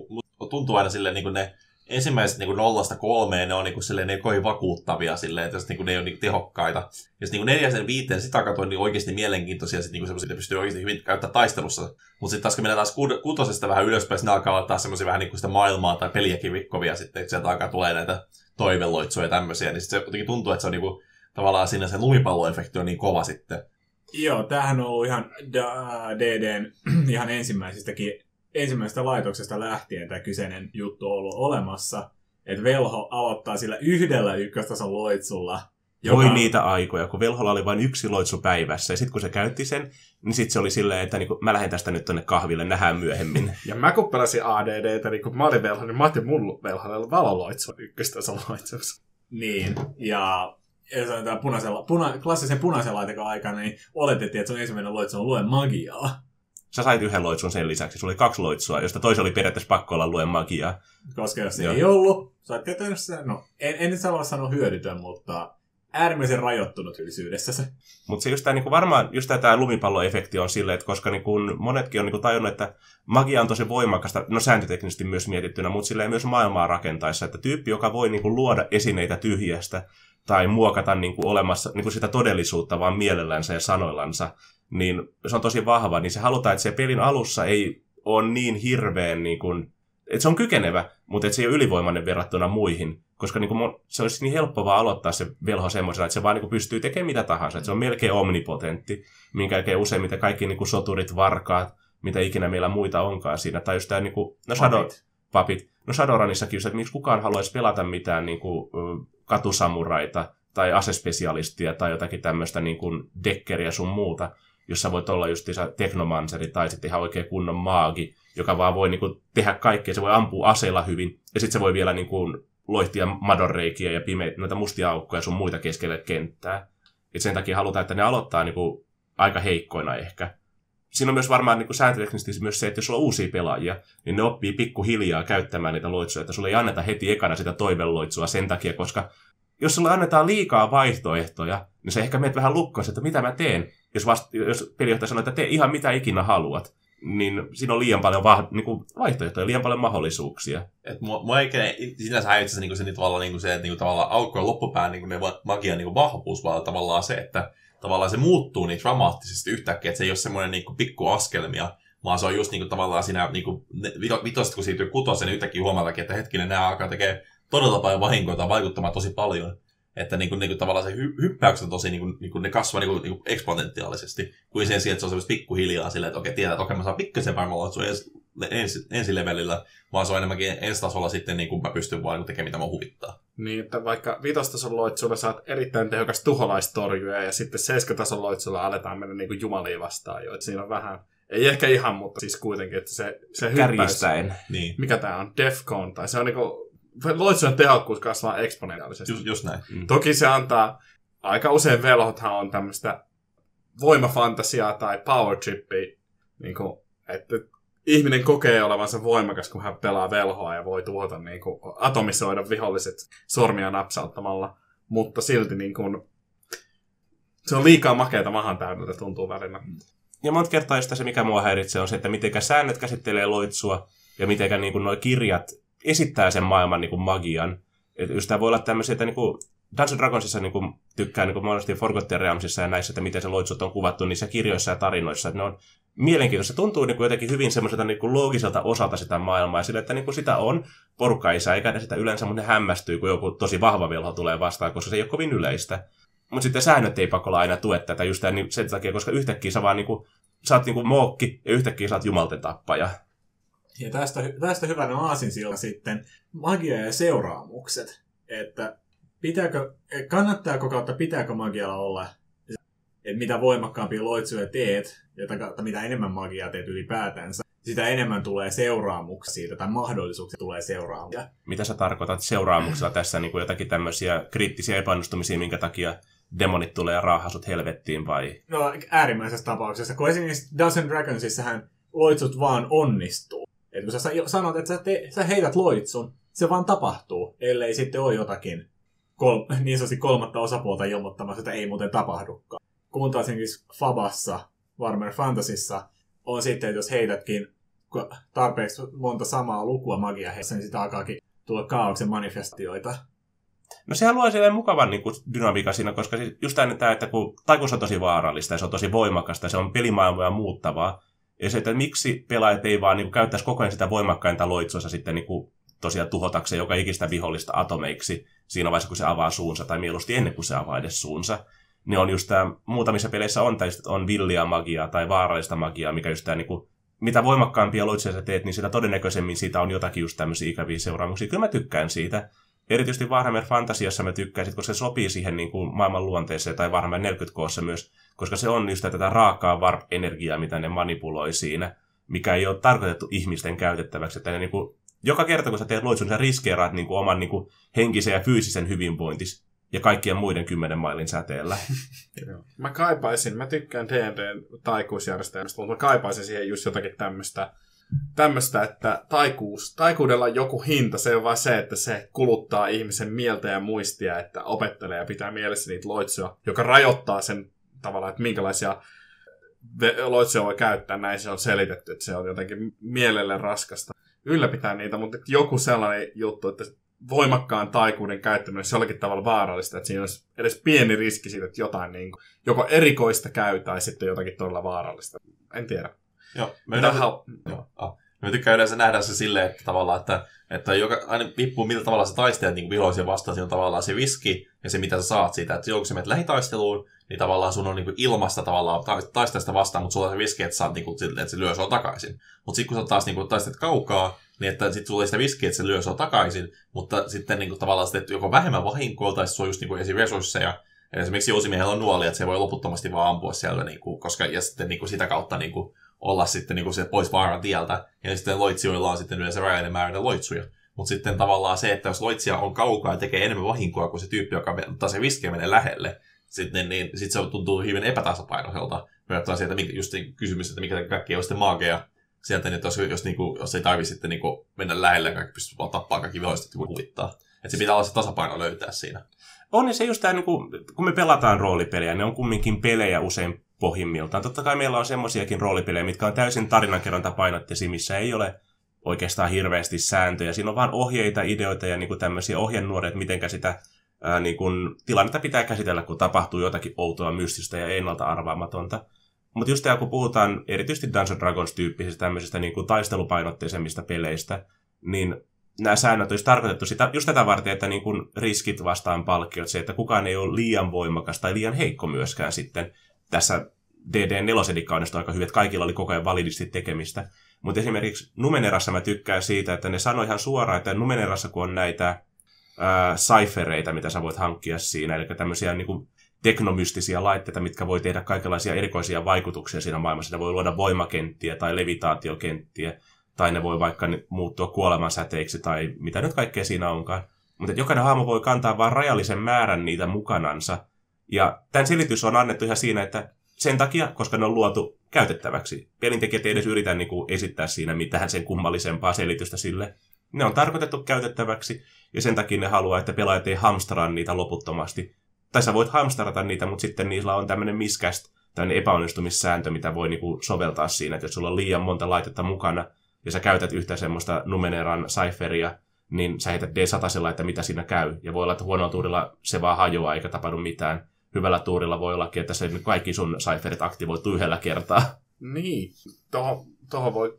tuntuu aina silleen, niin kuin ne ensimmäiset niin kuin nollasta kolmeen ne on niin kuin, silleen, ne kovin vakuuttavia silleen, että niin kuin, ne ei ole niin tehokkaita. Ja sitten niin neljäsen viiteen sitä katsoin niin oikeasti mielenkiintoisia, sit, niin semmoisia, pystyy oikeasti hyvin käyttämään taistelussa. Mutta sitten taas kun mennään taas kutosesta vähän ylöspäin, niin alkaa olla taas semmoisia vähän niin kuin sitä maailmaa tai peliäkin vikkovia sitten, että sieltä alkaa tulee näitä toiveloitsuja ja tämmöisiä, niin sitten se jotenkin tuntuu, että se on niin kuin, tavallaan siinä se lumipalloefekti on niin kova sitten. Joo, tämähän on ollut ihan DDn ihan ensimmäisistäkin ensimmäisestä laitoksesta lähtien tämä kyseinen juttu on ollut olemassa. Että velho aloittaa sillä yhdellä ykköstason loitsulla Voi Joka- niitä aikoja, kun velholla oli vain yksi loitsu päivässä, ja sitten kun se käytti sen, niin sitten se oli silleen, että niinku, mä lähden tästä nyt tonne kahville, nähdään myöhemmin. Ja mä kun pelasin ADDtä, niin kun mä olin velho, niin mä otin mun velholle valoloitsu ykköstason loitsuksi. Niin, ja ja punaisella, puna, klassisen punaisen laitekon aikana, niin oletettiin, että sun ensimmäinen loitsu on lue magiaa. Sä sait yhden loitsun sen lisäksi, sulla oli kaksi loitsua, josta toisen oli periaatteessa pakko olla luen magiaa. Koska jos se Joo. ei ollut, sä oot käytännössä, no en, en nyt saa sanoa hyödytön, mutta äärimmäisen rajoittunut ylisyydessä se. Mutta se just tää, niinku varmaan just tämä lumipalloefekti on silleen, että koska niinku monetkin on niinku tajunnut, että magia on tosi voimakasta, no sääntöteknisesti myös mietittynä, mutta silleen myös maailmaa rakentaessa, että tyyppi, joka voi niinku luoda esineitä tyhjästä tai muokata niinku olemassa niinku sitä todellisuutta vaan mielellänsä ja sanoillansa, niin se on tosi vahva, niin se halutaan, että se pelin alussa ei ole niin hirveän, niin kuin, että se on kykenevä, mutta että se ei ole ylivoimainen verrattuna muihin, koska niin kuin, se olisi niin helppo vaan aloittaa se velho semmoisena, että se vaan niin kuin, pystyy tekemään mitä tahansa, että se on melkein omnipotentti, minkä jälkeen useimmiten kaikki niin kuin, soturit, varkaat, mitä ikinä meillä muita onkaan siinä, tai just tämä, niin kuin, no Shadow, Papit. papit. No Shadowrunissakin just, että miksi kukaan haluaisi pelata mitään niin kuin, katusamuraita tai asespesialistia tai jotakin tämmöistä niin kuin dekkeriä sun muuta, jossa voit olla just teknomanseri tai sitten ihan oikein kunnon maagi, joka vaan voi niin kuin, tehdä kaikkea. Se voi ampua aseella hyvin ja sitten se voi vielä niin kuin, loihtia madonreikiä ja pime- noita mustia aukkoja sun muita keskelle kenttää. Et sen takia halutaan, että ne aloittaa niin kuin, aika heikkoina ehkä. Siinä on myös varmaan niin sääntöteknisesti myös se, että jos sulla on uusia pelaajia, niin ne oppii pikkuhiljaa käyttämään niitä loitsuja, että sulle ei anneta heti ekana sitä toiveloitsua sen takia, koska jos sulle annetaan liikaa vaihtoehtoja, niin se ehkä meet vähän lukkoon, että mitä mä teen, jos, vasta, jos pelijohtaja sanoo, että tee ihan mitä ikinä haluat, niin siinä on liian paljon niin kuin vaihtoehtoja, liian paljon mahdollisuuksia. Et mua, mua ei ikinä- sinänsä häiritse niinku se, niin tavallaan niinku se, että niinku tavallaan alkuun loppupään niinku ne va- magian niinku vahvuus, vaan tavallaan se, että tavallaan se muuttuu niin dramaattisesti yhtäkkiä, että se ei ole semmoinen niinku pikku askelmia, vaan se on just niinku tavallaan siinä niinku, vitosta, kun siirtyy kutoseen, niin yhtäkkiä huomatakin, että hetkinen, nämä alkaa tekee todella paljon vahinkoa tai vaikuttamaan tosi paljon. Että niinku, niinku tavallaan se hy- hyppäykset on tosi, niinku, niinku, ne kasvaa niinku, niinku eksponentiaalisesti, kuin sen sijaan, että se on semmoista pikkuhiljaa silleen, että okei, tiedät, että okei, mä saan pikkasen varmaan että ensi, ensi, ensilevelillä, vaan se on enemmänkin ensi tasolla sitten, niin kuin mä pystyn vaan niin tekemään, mitä mä huvittaa. Niin, että vaikka vitostason loitsulla saat erittäin tehokas tuholaistorjuja ja sitten seiskatason loitsulla aletaan mennä niin kuin jumaliin vastaan jo. Että siinä on vähän, ei ehkä ihan, mutta siis kuitenkin, että se, se hyppäys, Kärjistäen. Niin, mikä tää on, Defcon, tai se on niinku, loitsujen tehokkuus kasvaa eksponentiaalisesti. just, just näin. Toki se antaa, aika usein velhothan on tämmöistä voimafantasiaa tai power trippia, niin kuin, että ihminen kokee olevansa voimakas, kun hän pelaa velhoa ja voi tuhota, niin kuin, atomisoida viholliset sormia napsauttamalla, mutta silti niin kuin, se on liikaa makeata mahan täydeltä, tuntuu välillä. Ja monta kertaa just se, mikä mua häiritsee, on se, että miten säännöt käsittelee loitsua ja miten niin nuo kirjat esittää sen maailman niin kuin magian. Et just tää voi olla tämmöisiä, että niin kuin Dungeons Dragonsissa niin kuin, tykkää niin kuin monesti Forgotten Realmsissa ja näissä, että miten se loitsut on kuvattu niissä kirjoissa ja tarinoissa. Että ne on mielenkiintoista. Se tuntuu niin kuin jotenkin hyvin semmoiselta niin kuin loogiselta osalta sitä maailmaa ja sille, että niin kuin sitä on porukka ei säikähdä sitä yleensä, mutta ne hämmästyy, kun joku tosi vahva velho tulee vastaan, koska se ei ole kovin yleistä. Mutta sitten säännöt ei pakolla aina tue tätä just tämän, niin sen takia, koska yhtäkkiä sä vaan niinku, sä oot niinku mookki ja yhtäkkiä sä oot jumalten tappaja. Ja tästä, tästä hyvänä aasinsilta sitten magia ja seuraamukset. Että pitääkö, kannattaako kautta pitääkö magialla olla, että mitä voimakkaampia loitsuja teet, kautta mitä enemmän magiaa teet ylipäätänsä, sitä enemmän tulee seuraamuksia siitä, tai mahdollisuuksia tulee seuraamuksia. Mitä sä tarkoitat seuraamuksella tässä niinku jotakin tämmöisiä kriittisiä epäonnistumisia, minkä takia demonit tulee ja raahasut helvettiin vai? No äärimmäisessä tapauksessa, kun esimerkiksi Dungeons and Dragonsissahan loitsut vaan onnistuu. Et kun sä sa- sanot, että sä, te- sä heität loitsun, se vaan tapahtuu, ellei sitten ole jotakin kol- niin sanotusti kolmatta osapuolta ilmoittamassa, että ei muuten tapahdukaan. Kun taas Fabassa, Warhammer Fantasyssa, on sitten, että jos heitätkin tarpeeksi monta samaa lukua magia heissä, niin sitä alkaakin tulla kaauksen manifestioita. No sehän luo silleen mukavan niin kuin, dynamiikan siinä, koska siis just tämä, että kun taikuus on tosi vaarallista ja se on tosi voimakasta se on pelimaailmoja muuttavaa, ja se, että miksi pelaajat ei vaan niin kuin, käyttäisi koko ajan sitä voimakkainta loitsuansa sitten niin kuin, tosiaan tuhotakseen joka ikistä vihollista atomeiksi siinä vaiheessa, kun se avaa suunsa, tai mieluusti ennen kuin se avaa edes suunsa. Niin on just tämä, muutamissa peleissä on, tai on villiä magiaa tai vaarallista magiaa, mikä just tämä, niin kuin, mitä voimakkaampia loitsuja sä teet, niin sitä todennäköisemmin siitä on jotakin just tämmöisiä ikäviä seuraamuksia. Kyllä mä tykkään siitä, erityisesti Warhammer Fantasiassa mä tykkäisin, koska se sopii siihen niin kuin maailman luonteeseen tai Warhammer 40 koossa myös, koska se on just tätä raakaa warp-energiaa, mitä ne manipuloi siinä, mikä ei ole tarkoitettu ihmisten käytettäväksi. Että ne, niin kuin, joka kerta, kun sä teet loitsun, sä riskeeraat niin kuin, oman niin kuin, henkisen ja fyysisen hyvinvointis ja kaikkien muiden kymmenen mailin säteellä. Mä kaipaisin, mä tykkään D&Dn taikuusjärjestelmästä, mutta mä kaipaisin siihen just jotakin tämmöistä, tämmöistä, että taikuus, taikuudella on joku hinta, se on vain se, että se kuluttaa ihmisen mieltä ja muistia, että opettelee ja pitää mielessä niitä loitsuja, joka rajoittaa sen tavallaan, että minkälaisia loitsuja voi käyttää, näin se on selitetty, että se on jotenkin mielelle raskasta ylläpitää niitä, mutta joku sellainen juttu, että voimakkaan taikuuden käyttäminen olisi jollakin tavalla vaarallista, että siinä olisi edes pieni riski siitä, että jotain niin kuin, joko erikoista käy tai sitten jotakin todella vaarallista. En tiedä. Joo, me yleensä, joo, ah. Me tykkään yleensä nähdä se silleen, että tavallaan, että, että joka, aina riippuu millä tavalla sä taistelet niin vihollisia vastaan, siinä on tavallaan se riski ja se mitä sä saat siitä, että kun sä menet lähitaisteluun, niin tavallaan sun on niin kuin ilmasta tavallaan taistella sitä vastaan, mutta sulla on se riski, että, saat, niin kuin, että se lyö sua takaisin. Mutta sitten kun sä taas niin kuin, taistelet kaukaa, niin että sitten sulla ei sitä riskiä, että se lyö sua takaisin, mutta sitten niin kuin, tavallaan sitten joko vähemmän vahinkoa tai sulla on just niin kuin, resursseja. Eli esimerkiksi Jousimiehellä on nuoli, että se voi loputtomasti vaan ampua siellä, niin kuin, koska, ja sitten niin kuin, sitä kautta niin kuin, olla sitten niin kuin, se pois vaaran tieltä. Ja sitten loitsijoilla on sitten yleensä rajallinen määrä loitsuja. Mutta sitten tavallaan se, että jos loitsija on kaukaa ja tekee enemmän vahinkoa kuin se tyyppi, joka ottaa se riskiä menee lähelle, sitten, niin, niin sit se tuntuu hyvin epätasapainoiselta verrattuna sieltä just niin kysymys, että mikä kaikki on sitten maageja sieltä, niin jos, jos, niinku, jos ei tarvi sitten niinku mennä lähelle, kaikki pystyy vaan tappaa kaikki viholliset ja huvittaa. Että se pitää olla se tasapaino löytää siinä. On niin se just tämä, niinku, kun me pelataan roolipelejä, ne on kumminkin pelejä usein pohjimmiltaan. Totta kai meillä on semmoisiakin roolipelejä, mitkä on täysin tarinankerronta painotteisia, missä ei ole oikeastaan hirveästi sääntöjä. Siinä on vain ohjeita, ideoita ja niinku tämmöisiä ohjenuoria, että miten sitä ää, niin kun, tilannetta pitää käsitellä, kun tapahtuu jotakin outoa, mystistä ja ennalta arvaamatonta. Mutta just tämä, kun puhutaan erityisesti Dungeons Dragons-tyyppisistä tämmöisistä niin kuin taistelupainotteisemmista peleistä, niin nämä säännöt olisi tarkoitettu sitä, just tätä varten, että niin kuin riskit vastaan palkkiot, se, että kukaan ei ole liian voimakas tai liian heikko myöskään sitten. Tässä DD4 on aika hyvin, että kaikilla oli koko ajan validisti tekemistä. Mutta esimerkiksi Numenerassa mä tykkään siitä, että ne sanoi ihan suoraan, että Numenerassa kun on näitä cyfereitä, mitä sä voit hankkia siinä, eli tämmöisiä niin kuin teknomystisiä laitteita, mitkä voi tehdä kaikenlaisia erikoisia vaikutuksia siinä maailmassa. Ne voi luoda voimakenttiä tai levitaatiokenttiä, tai ne voi vaikka muuttua kuolemansäteiksi tai mitä nyt kaikkea siinä onkaan. Mutta jokainen hahmo voi kantaa vain rajallisen määrän niitä mukanansa. Ja tämän selitys on annettu ihan siinä, että sen takia, koska ne on luotu käytettäväksi. Pelintekijät ei edes yritä niin kuin, esittää siinä mitään sen kummallisempaa selitystä sille. Ne on tarkoitettu käytettäväksi, ja sen takia ne haluaa, että pelaajat ei hamstraa niitä loputtomasti, tai sä voit hamsterata niitä, mutta sitten niillä on tämmöinen miscast, tämmöinen epäonnistumissääntö, mitä voi niinku soveltaa siinä, että jos sulla on liian monta laitetta mukana, ja sä käytät yhtä semmoista Numeneran cypheria, niin sä heität D100 että mitä siinä käy. Ja voi olla, että huonolla tuurilla se vaan hajoaa eikä tapahdu mitään. Hyvällä tuurilla voi ollakin, että se kaikki sun cypherit aktivoituu yhdellä kertaa. Niin, tuohon, tohon voi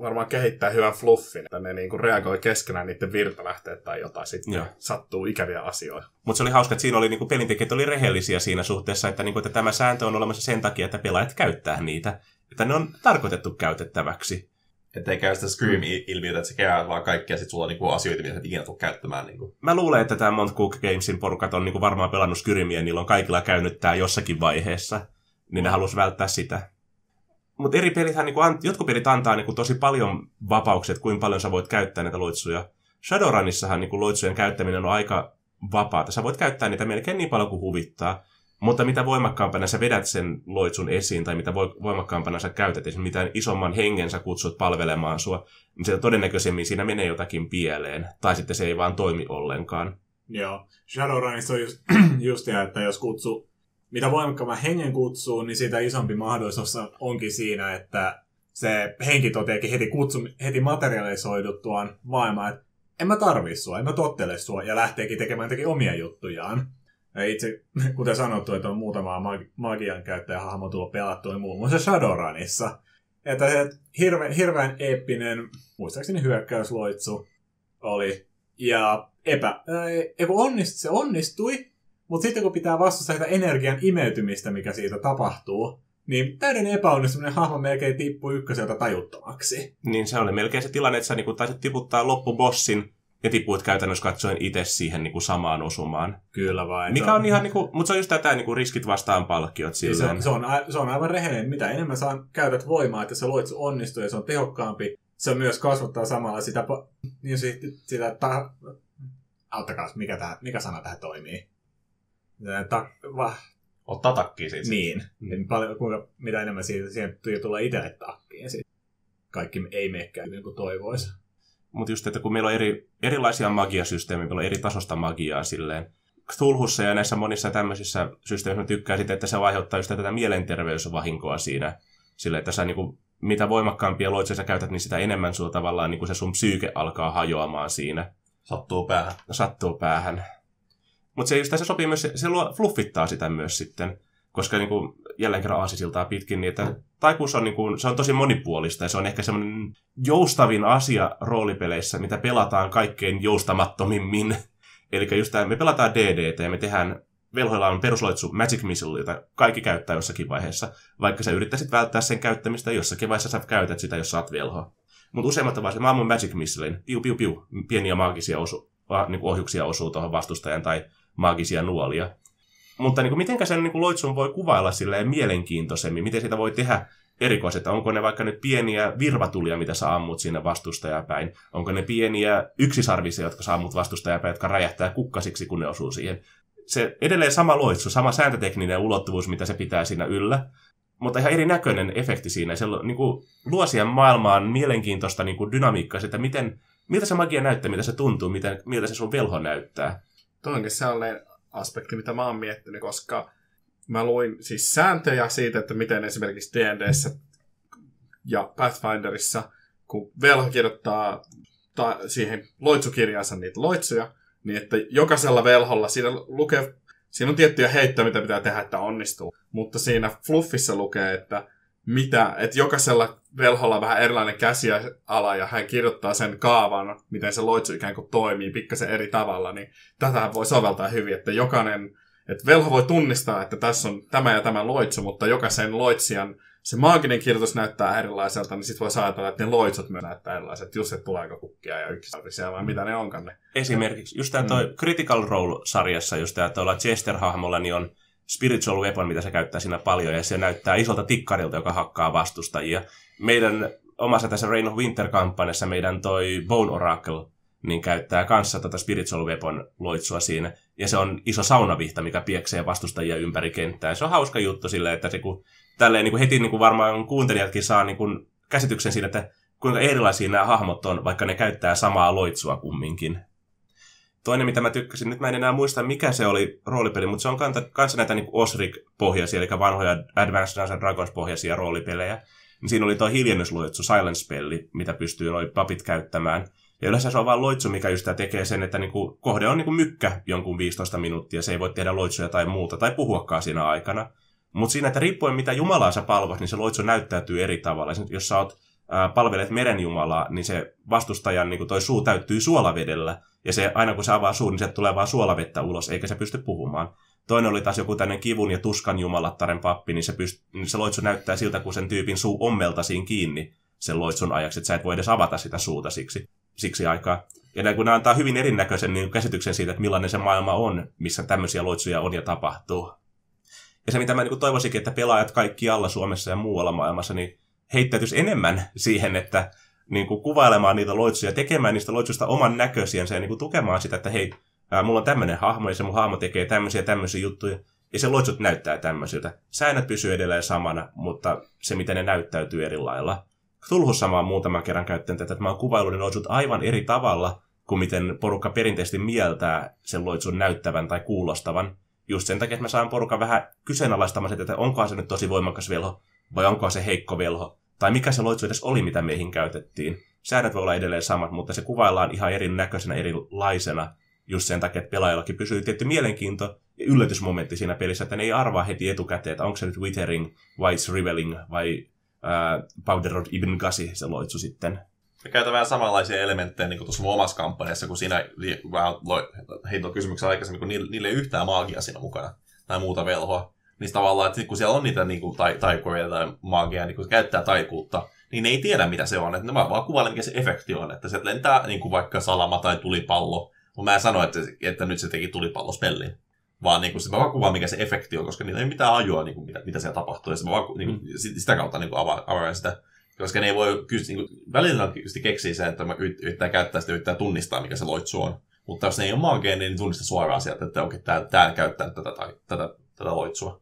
varmaan kehittää hyvän fluffin, että ne niinku reagoi keskenään niiden virtalähteet tai jotain, sitten Joo. sattuu ikäviä asioita. Mutta se oli hauska, että siinä oli niinku pelintekijät oli rehellisiä siinä suhteessa, että, niinku, että tämä sääntö on olemassa sen takia, että pelaajat käyttää niitä. Että ne on tarkoitettu käytettäväksi. Että ei käy sitä Scream-ilmiötä, että se kerää vaan kaikkia sit sulla on niinku asioita, mitä et ikinä tule käyttämään. Niinku. Mä luulen, että tämä Cook Gamesin porukat on niinku varmaan pelannut Skyrimia, niillä on kaikilla käynyt tämä jossakin vaiheessa. Niin ne halusi välttää sitä. Mutta eri pelithän, niin kuin, jotkut pelit antaa niin kuin, tosi paljon vapauksia, että kuinka paljon sä voit käyttää näitä loitsuja. Shadowrunissahan niin kuin, loitsujen käyttäminen on aika vapaata. Sä voit käyttää niitä melkein niin paljon kuin huvittaa. Mutta mitä voimakkaampana sä vedät sen loitsun esiin, tai mitä voimakkaampana sä käytät, esimerkiksi mitä isomman hengen sä kutsut palvelemaan sua, niin se todennäköisemmin siinä menee jotakin pieleen. Tai sitten se ei vaan toimi ollenkaan. Joo. Shadowrunissa on just, just ja, että jos kutsu mitä voimakkaamman hengen kutsuu, niin sitä isompi mahdollisuus onkin siinä, että se henki toteekin heti, kutsu, heti materialisoiduttuaan maailmaan, että en mä tarvii sua, en mä tottele sua, ja lähteekin tekemään teki omia juttujaan. Ja itse, kuten sanottu, että on muutama mag- magian hahmo tullut pelattua, niin muun muassa Shadowrunissa. Että se hirve, hirveän eeppinen, muistaakseni hyökkäysloitsu oli. Ja epä, ää, onnist, se onnistui, mutta sitten kun pitää vastustaa sitä energian imeytymistä, mikä siitä tapahtuu, niin täyden epäonnistuminen hahmo melkein tippui ykköseltä tajuttomaksi. Niin se oli melkein se tilanne, että sä niinku taisit tiputtaa loppubossin ja tipuit käytännössä katsoen itse siihen niin kuin samaan osumaan. Kyllä vain. Mikä on ihan, niin kuin, mutta se on just tätä niin kuin riskit vastaan palkkiot Se silleen. on, se, on, a- se on aivan rehellinen. Mitä enemmän saan, käytät voimaa, että se loitsu onnistuu ja se on tehokkaampi, se myös kasvattaa samalla sitä, niin sitä, sitä ta- auttakaa, mikä, tää, mikä sana tähän toimii? Ta- va- Ottaa takkiin siitä. niin. Mm. Paljon, kuinka, mitä enemmän siitä, siihen tu- tulee itselle takkiin. Kaikki ei menekään niin kuin toivoisi. Mutta just, että kun meillä on eri, erilaisia magiasysteemejä, meillä on eri tasosta magiaa silleen. Cthulhussa ja näissä monissa tämmöisissä systeemissä mä tykkään sitten, että se aiheuttaa just tätä mielenterveysvahinkoa siinä. Sille, että sä niinku, mitä voimakkaampia loitsuja sä käytät, niin sitä enemmän sulla tavallaan niinku se sun psyyke alkaa hajoamaan siinä. Sattuu päähän. Sattuu päähän. Mutta se just se sopii myös, se, se luo, fluffittaa sitä myös sitten. Koska niinku, jälleen kerran aasisiltaa pitkin, niin että taikuus on, niinku, se on tosi monipuolista ja se on ehkä semmoinen joustavin asia roolipeleissä, mitä pelataan kaikkein joustamattomimmin. Eli just tämä, me pelataan DDT ja me tehdään, velhoilla on perusloitsu Magic Missile, jota kaikki käyttää jossakin vaiheessa, vaikka sä yrittäisit välttää sen käyttämistä, jossakin vaiheessa sä käytät sitä, jos sä oot velho. Mutta useimmat vaan se, mä ammun Magic Missilein, piu piu piu, pieniä maagisia osu, niin ohjuksia osuu tuohon vastustajan tai maagisia nuolia. Mutta niin kuin, mitenkä sen niin kuin loitsun voi kuvailla silleen mielenkiintoisemmin? Miten sitä voi tehdä erikoiset? Onko ne vaikka nyt pieniä virvatulia, mitä sä ammut sinne vastustajaa päin? Onko ne pieniä yksisarvisia, jotka sä ammut vastustajaa päin, jotka räjähtää kukkasiksi, kun ne osuu siihen? Se edelleen sama loitsu, sama sääntötekninen ulottuvuus, mitä se pitää siinä yllä, mutta ihan erinäköinen efekti siinä. Se niin kuin, luo siihen maailmaan mielenkiintoista niin kuin dynamiikkaa, sitä miten, miltä se magia näyttää, mitä se tuntuu, miten, miltä se sun velho näyttää. Tuo onkin sellainen aspekti, mitä mä oon miettinyt, koska mä luin siis sääntöjä siitä, että miten esimerkiksi D&Dssä ja Pathfinderissa, kun velho kirjoittaa ta- siihen loitsukirjaansa niitä loitsuja, niin että jokaisella velholla siinä lukee, siinä on tiettyjä heittoja, mitä pitää tehdä, että onnistuu. Mutta siinä fluffissa lukee, että mitä, että jokaisella velholla on vähän erilainen käsiala ja hän kirjoittaa sen kaavan, miten se loitsu ikään kuin toimii pikkasen eri tavalla, niin tätä voi soveltaa hyvin, että jokainen, että velho voi tunnistaa, että tässä on tämä ja tämä loitsu, mutta jokaisen loitsijan se maaginen kirjoitus näyttää erilaiselta, niin sitten voi ajatella, että ne loitsut myös näyttää erilaiset, just että tuleeko kukkia ja yksisarvisia vai mitä ne onkaan ne. Esimerkiksi just tämä toi Critical Role-sarjassa, just tämä tuolla Chester-hahmolla, niin on spiritual weapon, mitä se käyttää siinä paljon, ja se näyttää isolta tikkarilta, joka hakkaa vastustajia. Meidän omassa tässä Reign of Winter-kampanjassa meidän toi Bone Oracle, niin käyttää kanssa tota spiritual weapon loitsua siinä. Ja se on iso saunavihta, mikä pieksee vastustajia ympäri kenttää. Se on hauska juttu silleen, että se kun, tälleen niin kuin heti niin kuin varmaan kuuntelijatkin saa niin kuin käsityksen siitä, että kuinka erilaisia nämä hahmot on, vaikka ne käyttää samaa loitsua kumminkin. Toinen, mitä mä tykkäsin, nyt mä en enää muista, mikä se oli roolipeli, mutta se on kanssa näitä niin Osric-pohjaisia, eli vanhoja Advanced Dungeons Dragons-pohjaisia roolipelejä. Niin siinä oli tuo hiljennysloitsu, silence spelli, mitä pystyy noi papit käyttämään. Ja yleensä se on vaan loitsu, mikä just tekee sen, että niinku, kohde on niinku mykkä jonkun 15 minuuttia, se ei voi tehdä loitsuja tai muuta, tai puhuakaan siinä aikana. Mutta siinä, että riippuen mitä Jumalaa sä palvot, niin se loitsu näyttäytyy eri tavalla. Esimerkiksi jos sä oot, ää, palvelet merenjumalaa, niin se vastustajan niin toi suu täyttyy suolavedellä, ja se aina kun se avaa suun, niin se tulee vaan suolavettä ulos, eikä se pysty puhumaan. Toinen oli taas joku tämmöinen kivun ja tuskan jumalattaren pappi, niin se, pyst- niin se loitsu näyttää siltä, kun sen tyypin suu ommeltasiin kiinni sen loitsun ajaksi, että sä et voi edes avata sitä suuta siksi, siksi aikaa. Ja nämä, kun nämä antaa hyvin erinäköisen niin käsityksen siitä, että millainen se maailma on, missä tämmöisiä loitsuja on ja tapahtuu. Ja se, mitä mä niin toivoisinkin, että pelaajat kaikkialla Suomessa ja muualla maailmassa, niin heittäytyisi enemmän siihen, että niin kuin kuvailemaan niitä loitsuja, tekemään niistä loitsuista oman näköisiänsä ja niin kuin tukemaan sitä, että hei, ää, mulla on tämmöinen hahmo ja se mun hahmo tekee tämmöisiä tämmöisiä juttuja. Ja se loitsut näyttää tämmöisiltä. Säännöt pysyy edelleen samana, mutta se miten ne näyttäytyy eri lailla. Tulhussa mä oon muutaman kerran käyttänyt tätä, että mä oon kuvaillut ne loitsut aivan eri tavalla kuin miten porukka perinteisesti mieltää sen loitsun näyttävän tai kuulostavan. Just sen takia, että mä saan porukan vähän kyseenalaistamaan sitä, että onkohan se nyt tosi voimakas velho vai onkohan se heikko velho. Tai mikä se loitsu edes oli, mitä meihin käytettiin. Säännöt voi olla edelleen samat, mutta se kuvaillaan ihan erinäköisenä, erilaisena. Just sen takia, että pelaajallakin pysyy tietty mielenkiinto ja yllätysmomentti siinä pelissä, että ne ei arvaa heti etukäteen, että onko se nyt Withering vai Riveling vai äh, Powder Rod Ibn Ghazi se loitsu sitten. Me käytetään vähän samanlaisia elementtejä niin tuossa omassa kampanjassa, kun siinä vähän heitoin kysymyksen aikaisemmin, kun niillä, niillä ei yhtään maagia siinä mukana tai muuta velhoa. Niin tavallaan, että kun siellä on niitä niin kuin, tai, taikoja tai maagia, niin kun käyttää taikuutta, niin ne ei tiedä, mitä se on. Että ne vaan, vaan kuvailee, mikä se efekti on. Että se lentää niin kuin vaikka salama tai tulipallo. Mutta mä en sano, että, että nyt se teki tulipallospellin. Vaan niin kuin, se, mä vaan kuvaan, mikä se efekti on, koska niillä ei ole mitään ajua, niin kuin, mitä, mitä siellä tapahtuu. Ja se mä vaan niin kuin, mm. sitä kautta niin kuin avaan, avaan sitä. Koska ne ei voi kysyä, niin kuin, välillä keksiä sen, että mä yrittää käyttää sitä, yrittää tunnistaa, mikä se loitsu on. Mutta jos ne ei ole maageen, niin tunnista suoraan sieltä, että okei, okay, tää, käyttää tätä, tai, tätä, tätä loitsua.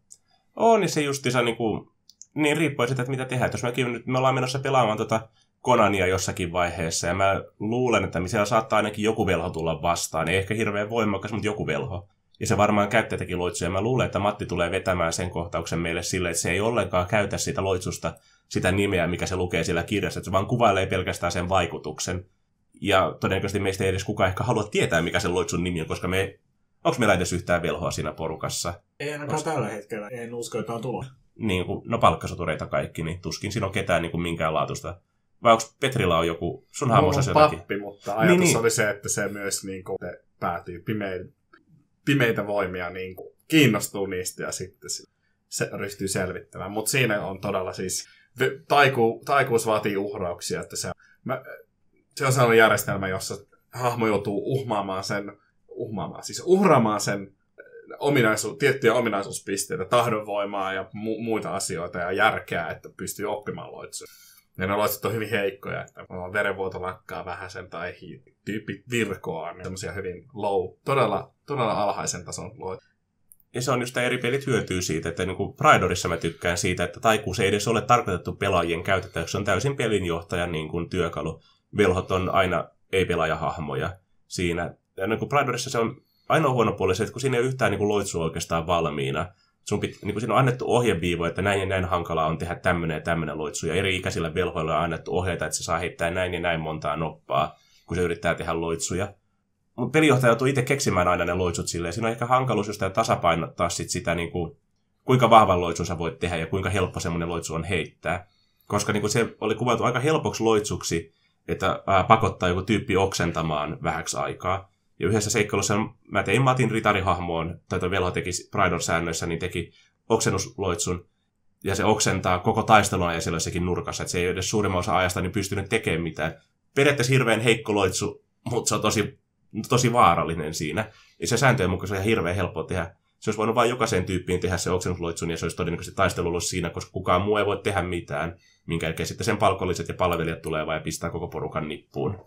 On, niin se justiinsa niin kuin, niin riippuu siitä, että mitä tehdään. Jos mekin nyt, me ollaan menossa pelaamaan tota Konania jossakin vaiheessa, ja mä luulen, että siellä saattaa ainakin joku velho tulla vastaan. Ei ehkä hirveän voimakas, mutta joku velho. Ja se varmaan käyttäjäkin loitsuja. Mä luulen, että Matti tulee vetämään sen kohtauksen meille sille, että se ei ollenkaan käytä siitä loitsusta sitä nimeä, mikä se lukee siellä kirjassa, että se vaan kuvailee pelkästään sen vaikutuksen. Ja todennäköisesti meistä ei edes kukaan ehkä halua tietää, mikä se loitsun nimi on, koska me... Onko meillä edes yhtään velhoa siinä porukassa? Ei ainakaan Onks... tällä hetkellä. En usko, että on tulossa. Niin, no palkkasotureita kaikki, niin tuskin siinä on ketään niin kuin minkään laatusta. Vai onko Petrilla on joku, sun hahmossa jotakin? pappi, mutta ajatus niin, niin. oli se, että se myös niin kuin, se päätyy pimeitä, pimeitä voimia, niin kuin, kiinnostuu niistä ja sitten se ryhtyy selvittämään. Mutta siinä on todella siis, taiku, taikuus vaatii uhrauksia, että se, mä, se on sellainen järjestelmä, jossa hahmo joutuu uhmaamaan sen, uhmaamaan, siis uhraamaan sen ominaisu, tiettyjä ominaisuuspisteitä, tahdonvoimaa ja mu- muita asioita ja järkeä, että pystyy oppimaan loitsuja. Ja ne loitsut on hyvin heikkoja, että verenvuoto lakkaa vähän sen tai tyyppi virkoa, niin semmoisia hyvin low, todella, todella alhaisen tason loitsuja. Ja se on just eri pelit hyötyy siitä, että niin kuin Pridorissa mä tykkään siitä, että taikuus ei edes ole tarkoitettu pelaajien käytettäväksi, se on täysin pelinjohtajan niin kuin työkalu. Velhot on aina ei-pelaajahahmoja siinä. Ja niin kuin Pridorissa se on ainoa huono puoli se, että kun siinä ei ole yhtään niin kuin loitsua oikeastaan valmiina, sun pit, niin kuin siinä on annettu ohjeviivo, että näin ja näin hankalaa on tehdä tämmöinen ja tämmöinen loitsu, ja eri ikäisillä velhoilla on annettu ohjeita, että se saa heittää näin ja näin montaa noppaa, kun se yrittää tehdä loitsuja. Mutta pelijohtaja joutuu itse keksimään aina ne loitsut silleen. Siinä on ehkä hankaluus just tasapainottaa sit sitä, niin kuin, kuinka vahvan loitsun sä voit tehdä ja kuinka helppo semmoinen loitsu on heittää. Koska niin kuin se oli kuvattu aika helpoksi loitsuksi, että ää, pakottaa joku tyyppi oksentamaan vähäksi aikaa. Ja yhdessä seikkailussa mä tein Matin ritarihahmoon, tai tuo velho teki Pridor-säännöissä, niin teki oksennusloitsun, ja se oksentaa koko taistelun ajan siellä jossakin nurkassa, että se ei edes suurimman osa ajasta niin pystynyt tekemään mitään. Periaatteessa hirveän heikko loitsu, mutta se on tosi, tosi vaarallinen siinä. Ja se sääntöjen mukaan se on ihan hirveän helppo tehdä. Se olisi voinut vain jokaiseen tyyppiin tehdä se oksennusloitsun, ja se olisi todennäköisesti taistelu ollut siinä, koska kukaan muu ei voi tehdä mitään, minkä jälkeen sitten sen palkolliset ja palvelijat tulee ja pistää koko porukan nippuun.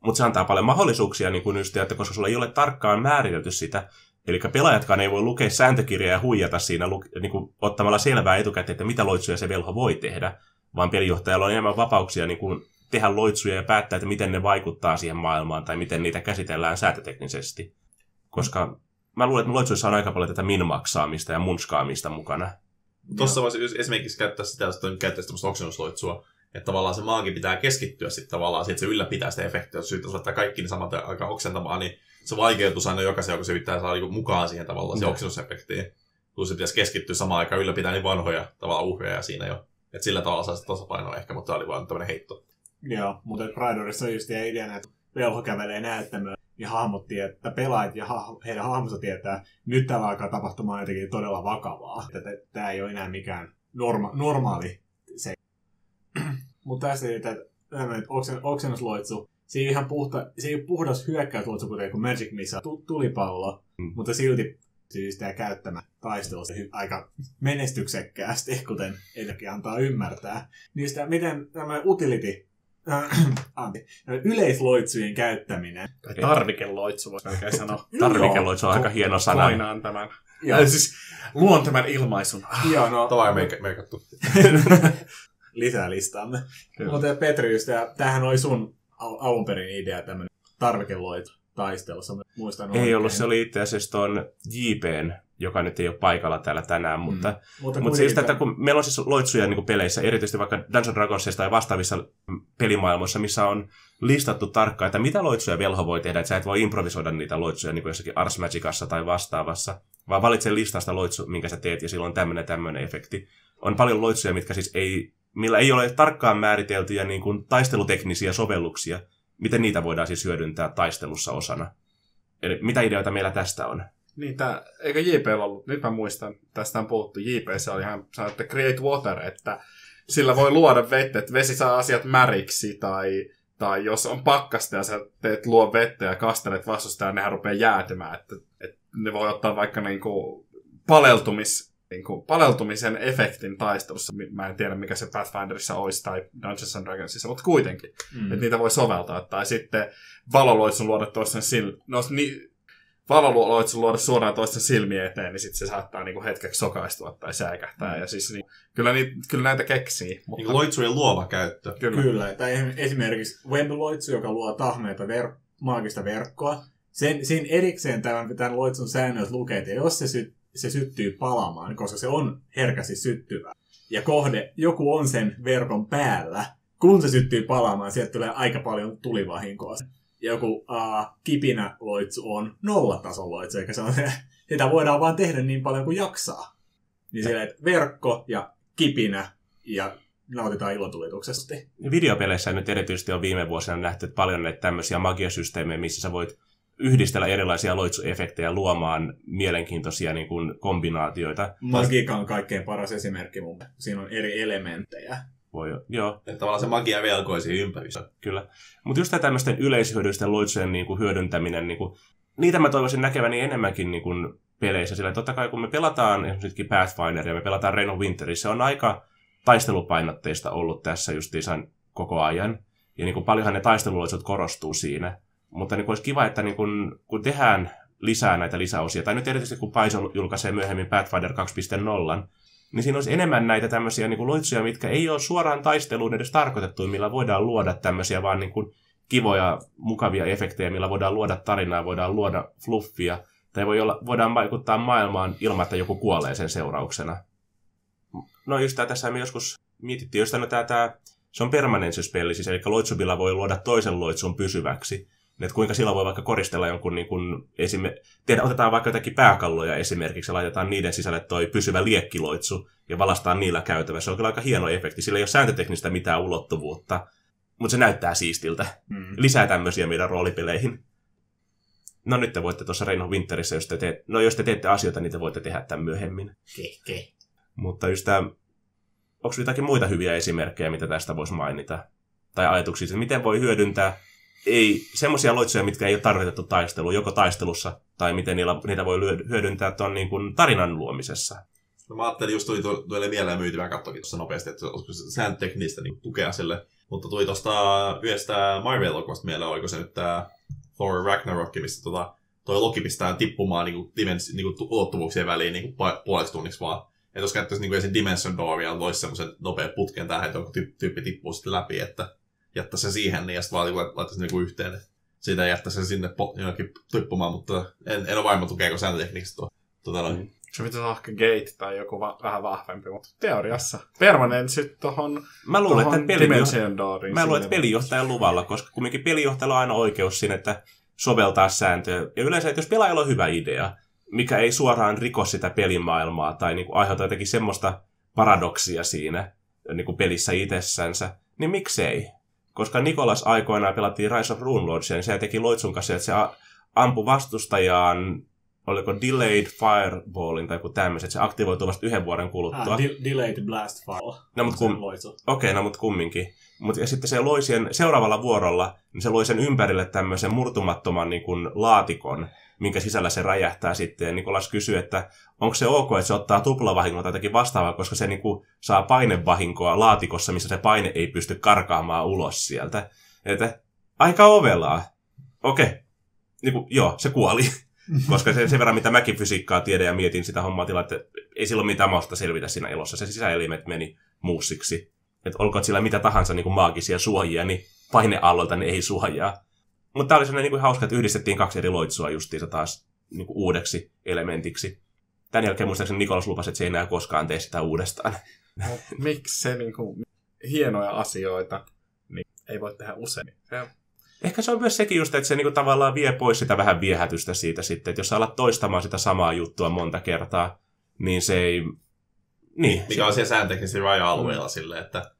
Mutta se antaa paljon mahdollisuuksia, niin kuin just, että koska sulla ei ole tarkkaan määritelty sitä, Eli pelaajatkaan ei voi lukea sääntökirjaa ja huijata siinä niin kuin, ottamalla selvää etukäteen, että mitä loitsuja se velho voi tehdä, vaan pelijohtajalla on enemmän vapauksia niin kuin, tehdä loitsuja ja päättää, että miten ne vaikuttaa siihen maailmaan tai miten niitä käsitellään säätöteknisesti. Koska mä luulen, että loitsuissa on aika paljon tätä minmaksaamista ja munskaamista mukana. Tuossa voisi esimerkiksi käyttää sitä, jos käyttäisi tämmöistä oksennusloitsua, että tavallaan se maagi pitää keskittyä sitten tavallaan siihen, että se ylläpitää sitä efektiä. Jos yrittää laittaa kaikki niin samat aika oksentamaan, niin se vaikeutus aina jokaisen, joka se yrittää saada niinku mukaan siihen tavallaan siihen oksennusefektiin. Kun se pitäisi keskittyä samaan aikaan ylläpitää niin vanhoja tavallaan uhreja siinä jo. Että sillä tavalla saa sitä tasapainoa ehkä, mutta tämä oli vain tämmöinen heitto. Joo, mutta Pridorissa on just ideana, että velho kävelee näyttämöön ja hahmot tietää, pelaajat ja ha- heidän hahmonsa tietää, nyt täällä alkaa tapahtumaan jotenkin todella vakavaa. Että tämä ei ole enää mikään norma- normaali se mutta tässä että oksen, oksennusloitsu, se ei ihan puhta, se ei ole puhdas hyökkäysloitsu, kuten kuin Magic Missa tulipallo, mm. mutta silti siis tämä käyttämä taistelussa aika menestyksekkäästi, kuten Elki antaa ymmärtää. Niistä, miten tämä utility, äh, yleisloitsujen käyttäminen. Tai tarvikeloitsu, voisi melkein sanoa. Tarvikeloitsu on aika hieno sana. Koinaan tämän. Ja. Siis luon tämän ilmaisun. Joo, no. Tämä on meikattu. lisää listaamme. Mutta Petri, just, ja tämähän oli sun al- alun perin idea, tämmöinen tarvikeloit taistelussa, muistan Ei oikein. ollut, se oli itse asiassa tuon JPn, joka nyt ei ole paikalla täällä tänään, mutta, mm. mutta, mutta siis, että kun meillä on siis loitsuja niin kuin peleissä, erityisesti vaikka Dungeons Dragonsista tai vastaavissa pelimaailmoissa, missä on listattu tarkkaan, että mitä loitsuja velho voi tehdä, että sä et voi improvisoida niitä loitsuja niin kuin jossakin Ars Magicassa tai vastaavassa, vaan valitse listasta loitsu, minkä sä teet, ja silloin tämmöinen tämmöinen efekti. On paljon loitsuja, mitkä siis ei millä ei ole tarkkaan määriteltyjä niin kuin taisteluteknisiä sovelluksia, miten niitä voidaan siis hyödyntää taistelussa osana. Eli mitä ideoita meillä tästä on? Niin, tää, eikö JP ollut, nyt mä muistan, tästä on puhuttu, JP se oli ihan, sanoitte Create Water, että sillä voi luoda vettä, että vesi saa asiat märiksi tai, tai jos on pakkasta ja sä teet luo vettä ja kastelet vastustajan, nehän rupeaa jäätymään. Että, että ne voi ottaa vaikka niinku paleltumis, niinku, paleltumisen efektin taistelussa. Mä en tiedä, mikä se Pathfinderissa olisi tai Dungeons and Dragonsissa, mutta kuitenkin. Mm. Että niitä voi soveltaa. Tai sitten valoloitsun luoda toisten sil... No, ni... valoloitsun luoda suoraan toisten silmien eteen, niin sitten se saattaa niinku hetkeksi sokaistua tai säikähtää. Mm. Ja siis niin, kyllä, niitä, kyllä näitä keksii. Mutta... Niin loitsujen luova käyttö. Kyllä. kyllä. Tai esimerkiksi Web-loitsu, joka luo tahmeita ver- maagista verkkoa. Sen, siinä erikseen tämän, tämän loitsun säännöt lukee, että jos se, sy- se syttyy palamaan, koska se on herkästi syttyvä, ja kohde, joku on sen verkon päällä, kun se syttyy palaamaan, sieltä tulee aika paljon tulivahinkoa. Joku uh, kipinä loitsu on nollatason loitsu, eikä se on, sitä voidaan vaan tehdä niin paljon kuin jaksaa. Niin siellä, että verkko ja kipinä ja nautitaan ilotulituksesta. Videopeleissä nyt erityisesti on viime vuosina nähty paljon näitä tämmöisiä magiasysteemejä, missä sä voit yhdistellä erilaisia loitsuefektejä luomaan mielenkiintoisia niin kuin, kombinaatioita. Magiikka on kaikkein paras esimerkki mun. Siinä on eri elementtejä. Voi, joo. Että tavallaan se magia velkoisi ympäristö. Kyllä. Mutta just tämä tämmöisten yleishyödyllisten loitsujen niin kuin, hyödyntäminen, niin kuin, niitä mä toivoisin näkeväni enemmänkin niin kuin, peleissä. Sillä totta kai kun me pelataan esimerkiksi Pathfinderia, me pelataan Reino Winterissa, se on aika taistelupainotteista ollut tässä justiinsa koko ajan. Ja niin kuin, paljonhan ne taisteluloitsut korostuu siinä. Mutta niin kuin olisi kiva, että niin kuin, kun tehdään lisää näitä lisäosia, tai nyt erityisesti kun Paizo julkaisee myöhemmin Pathfinder 2.0, niin siinä olisi enemmän näitä tämmöisiä niin kuin loitsuja, mitkä ei ole suoraan taisteluun edes tarkoitettu, millä voidaan luoda tämmöisiä vaan niin kuin kivoja, mukavia efektejä, millä voidaan luoda tarinaa, voidaan luoda fluffia, tai voi olla, voidaan vaikuttaa maailmaan ilman, että joku kuolee sen seurauksena. No just tämä, tässä me joskus mietittiin, jos tämä, tämä, se on permanency-spelli, siis eli loitsubilla voi luoda toisen loitsun pysyväksi. Että kuinka silloin voi vaikka koristella jonkun, niin kuin, esime- tehdä, otetaan vaikka jotakin pääkalloja esimerkiksi ja laitetaan niiden sisälle toi pysyvä liekkiloitsu ja valastaan niillä käytävä. Se on kyllä aika hieno efekti. Sillä ei ole sääntöteknistä mitään ulottuvuutta, mutta se näyttää siistiltä. Mm. Lisää tämmöisiä meidän roolipeleihin. No nyt te voitte tuossa Reino Winterissä, jos te, teet, no, jos te teette asioita, niin te voitte tehdä tämän myöhemmin. Kehke. Mutta just tämä, onko jotakin muita hyviä esimerkkejä, mitä tästä voisi mainita? Tai ajatuksia, että miten voi hyödyntää ei semmoisia loitsuja, mitkä ei ole tarkoitettu taisteluun, joko taistelussa tai miten niillä, niitä voi hyödyntää tuon niin kuin tarinan luomisessa. No mä ajattelin, just tuli tuolle mieleen myyty, mä katsoin tuossa nopeasti, että olisiko se sääntöteknistä niin tukea sille. Mutta tuli tuosta yhdestä Marvel-elokuvasta mieleen, oliko se nyt tämä Thor Ragnarok, missä tota, toi Loki pistää tippumaan niin kuin, dimens, niin kuin, ulottuvuuksien väliin niin kuin, puoleksi tunniksi vaan. Että jos käyttäisi niin esim. Dimension Dooria loisi semmoisen nopean putken tähän, että onko tyyppi tippuu sitten läpi, että jättää se siihen, niin ja sitten vaan laittaa sen niinku yhteen. Siitä jättää sen sinne po- jonnekin tippumaan, mutta en, en ole varma tukeeko sääntötekniikasta tuo. Tuota noin. Mm. Se pitäisi olla Gate tai joku va- vähän vahvempi, mutta teoriassa. Permanenssit tuohon Mä luulen, että pelijohtajan, mä luulen, että pelijohtajan luvalla, koska kumminkin pelijohtajalla on aina oikeus siinä, että soveltaa sääntöjä. Ja yleensä, että jos pelaajalla on hyvä idea, mikä ei suoraan riko sitä pelimaailmaa tai niin kuin aiheuta jotenkin semmoista paradoksia siinä niin kuin pelissä itsessänsä, niin miksei? Koska Nikolas aikoinaan pelattiin Rise of Runelordsia, niin se teki loitsun kanssa, että se ampui vastustajaan oliko Delayed Fireballin tai joku tämmöisen, että se aktivoituu vasta yhden vuoden kuluttua. Ah, de- delayed Blast Fire. No, mutta kum... Okei, okay, no mutta kumminkin. Mut, ja sitten se loi sen seuraavalla vuorolla, niin se loi sen ympärille tämmöisen murtumattoman niin kuin, laatikon, minkä sisällä se räjähtää sitten. Ja Nikolas kysyy, että onko se ok, että se ottaa tuplavahinkoa tai jotakin vastaavaa, koska se niin kuin, saa painevahinkoa laatikossa, missä se paine ei pysty karkaamaan ulos sieltä. Että aika ovelaa. Okei. Okay. Niin kuin, joo, se kuoli. koska se, sen verran, mitä mäkin fysiikkaa tiedän ja mietin sitä hommaa tilaa, että ei silloin mitään mahdollista selvitä siinä elossa. Se sisäelimet meni muussiksi. Että olkoon sillä mitä tahansa niin kuin maagisia suojia, niin paineallolta ne ei suojaa. Mutta tämä oli sellainen niin hauska, että yhdistettiin kaksi eri loitsua justiinsa taas niin kuin uudeksi elementiksi. Tämän jälkeen muistaakseni Nikolas lupasi, että se ei enää koskaan tee sitä uudestaan. No, miksi se niin kuin, hienoja asioita niin ei voi tehdä usein? Se... Ehkä se on myös sekin just, että se niinku tavallaan vie pois sitä vähän viehätystä siitä sitten, että jos sä alat toistamaan sitä samaa juttua monta kertaa, niin se ei... Niin. Mikä on siellä säänteknisesti raja-alueella mm. silleen, että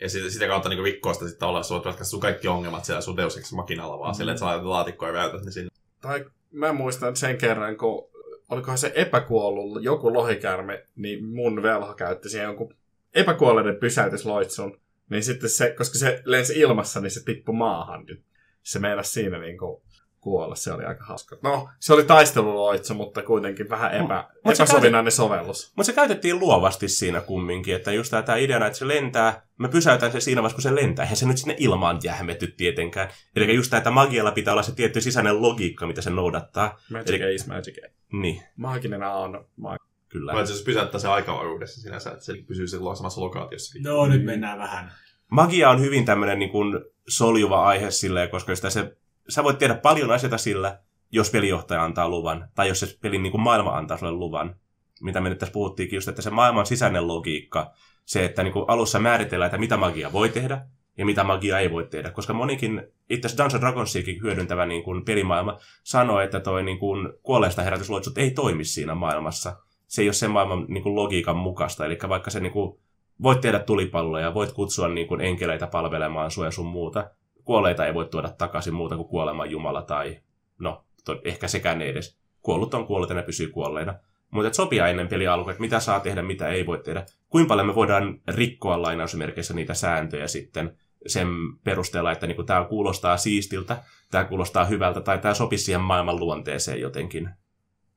ja sitä, sitä kautta niin rikkoa sitä sitten olla, että ratkaista sun kaikki ongelmat siellä sun Deus Ex Machinalla vaan mm. silleen, että sä laitat laatikkoa ja väytät ne sinne. Tai mä muistan sen kerran, kun olikohan se epäkuollut joku lohikärme, niin mun velho käytti siihen jonkun epäkuolleinen pysäytys loitsun, niin sitten se, koska se lensi ilmassa, niin se tippui maahan. Se meinasi siinä niin kuin kuolla. Se oli aika hauska. No, se oli taisteluloitsu, mutta kuitenkin vähän epä, Mut se epäsovinnainen sovellus. Mutta se käytettiin luovasti siinä kumminkin, että just tämä ideana, että se lentää, mä pysäytän se siinä vaiheessa, kun se lentää. Eihän se nyt sinne ilmaan jähmety tietenkään. Eli just tämä, että magialla pitää olla se tietty sisäinen logiikka, mitä se noudattaa. Magic Eli- Ace, Magic. Niin, Maaginen A on ma- kyllä. Vai se pysäyttää se aikavaruudessa sinänsä, että se pysyy silloin samassa lokaatiossa. No nyt mennään vähän. Magia on hyvin tämmöinen niin kuin soljuva aihe silleen, koska sitä se, sä voit tehdä paljon asioita sillä, jos pelijohtaja antaa luvan, tai jos se pelin niin kuin maailma antaa sulle luvan. Mitä me nyt tässä puhuttiinkin just, että se maailman sisäinen logiikka, se, että niin kuin alussa määritellään, että mitä magia voi tehdä ja mitä magia ei voi tehdä. Koska monikin, itse asiassa Dungeons Dragonsiakin hyödyntävä niin kuin pelimaailma sanoo, että toi niin kuin kuolleista herätysloitsut ei toimi siinä maailmassa. Se ei ole sen maailman niin kuin logiikan mukaista. Eli vaikka se niin kuin voit tehdä tulipalloja, voit kutsua niin kuin enkeleitä palvelemaan sua ja sun muuta. Kuolleita ei voi tuoda takaisin muuta kuin kuoleman jumala tai, no, to, ehkä sekään ei edes. Kuollut on kuollut ja ne pysyy kuolleina. Mutta sopia ennen peli alkua, että mitä saa tehdä, mitä ei voi tehdä. Kuinka paljon me voidaan rikkoa lainausmerkeissä niitä sääntöjä sitten sen perusteella, että niinku tämä kuulostaa siistiltä, tämä kuulostaa hyvältä tai tämä sopisi siihen maailman luonteeseen jotenkin.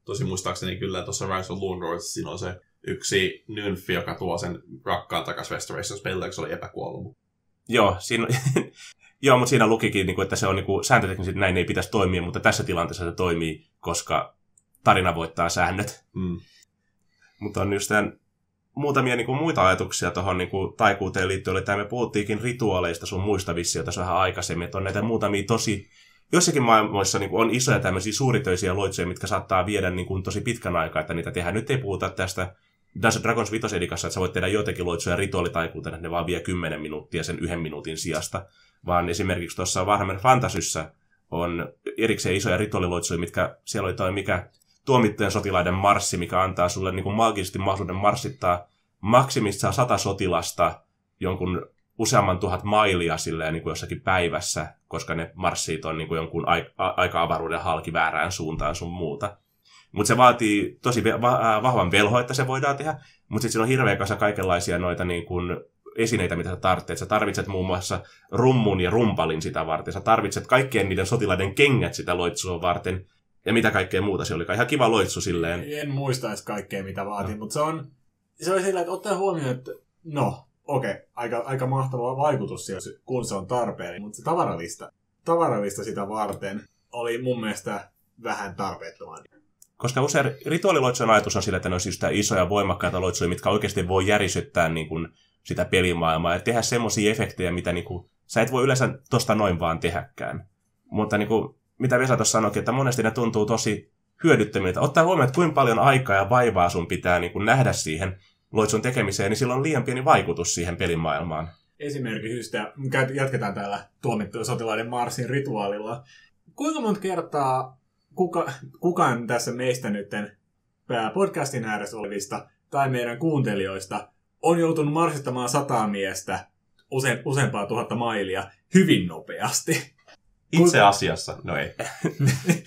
Tosi muistaakseni kyllä tuossa Rise of Loonlords siinä on se yksi nymfi, joka tuo sen rakkaan takas Restoration Spellille, kun se oli epäkuollut. Joo, siinä, joo mutta siinä lukikin, niin kuin, että se on niin kuin, sääntöteknisesti näin ei pitäisi toimia, mutta tässä tilanteessa se toimii, koska tarina voittaa säännöt. Mm. Mutta on just tämän, muutamia niin kuin, muita ajatuksia tuohon niin kuin, taikuuteen liittyen, oli tämä me puhuttiinkin rituaaleista sun muista visioita vähän aikaisemmin, että on näitä muutamia tosi, jossakin maailmoissa niin kuin, on isoja tämmöisiä suuritöisiä loitsuja, mitkä saattaa viedä niin kuin, tosi pitkän aikaa, että niitä tehdään. Nyt ei puhuta tästä Dungeons and Dragons 5 edikassa, että sä voit tehdä joitakin loitsuja rituaalitaikuutena, että ne vaan vie 10 minuuttia sen yhden minuutin sijasta, vaan esimerkiksi tuossa Warhammer Fantasyssä on erikseen isoja rituaaliloitsuja, mitkä siellä oli toi mikä tuomittujen sotilaiden marssi, mikä antaa sulle niin kuin maagisesti mahdollisuuden marssittaa maksimissaan sata sotilasta jonkun useamman tuhat mailia silleen niin kuin jossakin päivässä, koska ne marssiit on niin kuin jonkun ai- a- aika avaruuden halki väärään suuntaan sun muuta. Mutta se vaatii tosi va- vahvan velho, että se voidaan tehdä, mutta sitten siinä on hirveä kasa kaikenlaisia noita niin kuin esineitä, mitä sä tarvitset. Sä tarvitset muun muassa rummun ja rumpalin sitä varten. Sä tarvitset kaikkien niiden sotilaiden kengät sitä loitsua varten. Ja mitä kaikkea muuta se oli. Ihan kiva loitsu silleen. En muista edes kaikkea, mitä vaatii, mutta se on, se on sillä, että ottaa huomioon, että no, okei, okay, aika, aika mahtava vaikutus siellä, kun se on tarpeen, mutta se tavaralista, tavaralista sitä varten oli mun mielestä vähän tarpeettoman. Koska usein rituaaliloitsujen ajatus on sillä, että ne on siis isoja voimakkaita loitsuja, mitkä oikeasti voi järisyttää niin kuin, sitä pelimaailmaa ja tehdä semmoisia efektejä, mitä niin kuin, sä et voi yleensä tosta noin vaan tehäkään. Mutta niin kuin, mitä Vesa tuossa sanoikin, että monesti ne tuntuu tosi hyödyttömiltä. Ottaa huomioon, että kuinka paljon aikaa ja vaivaa sun pitää niin kuin, nähdä siihen loitsun tekemiseen, niin sillä on liian pieni vaikutus siihen pelimaailmaan. Esimerkiksi jatketaan täällä tuomittujen sotilaiden Marsin rituaalilla. Kuinka monta kertaa kuka, kukaan tässä meistä nytten podcastin ääressä olevista tai meidän kuuntelijoista on joutunut marssittamaan sataa miestä use, useampaa tuhatta mailia hyvin nopeasti. Itse asiassa, no ei.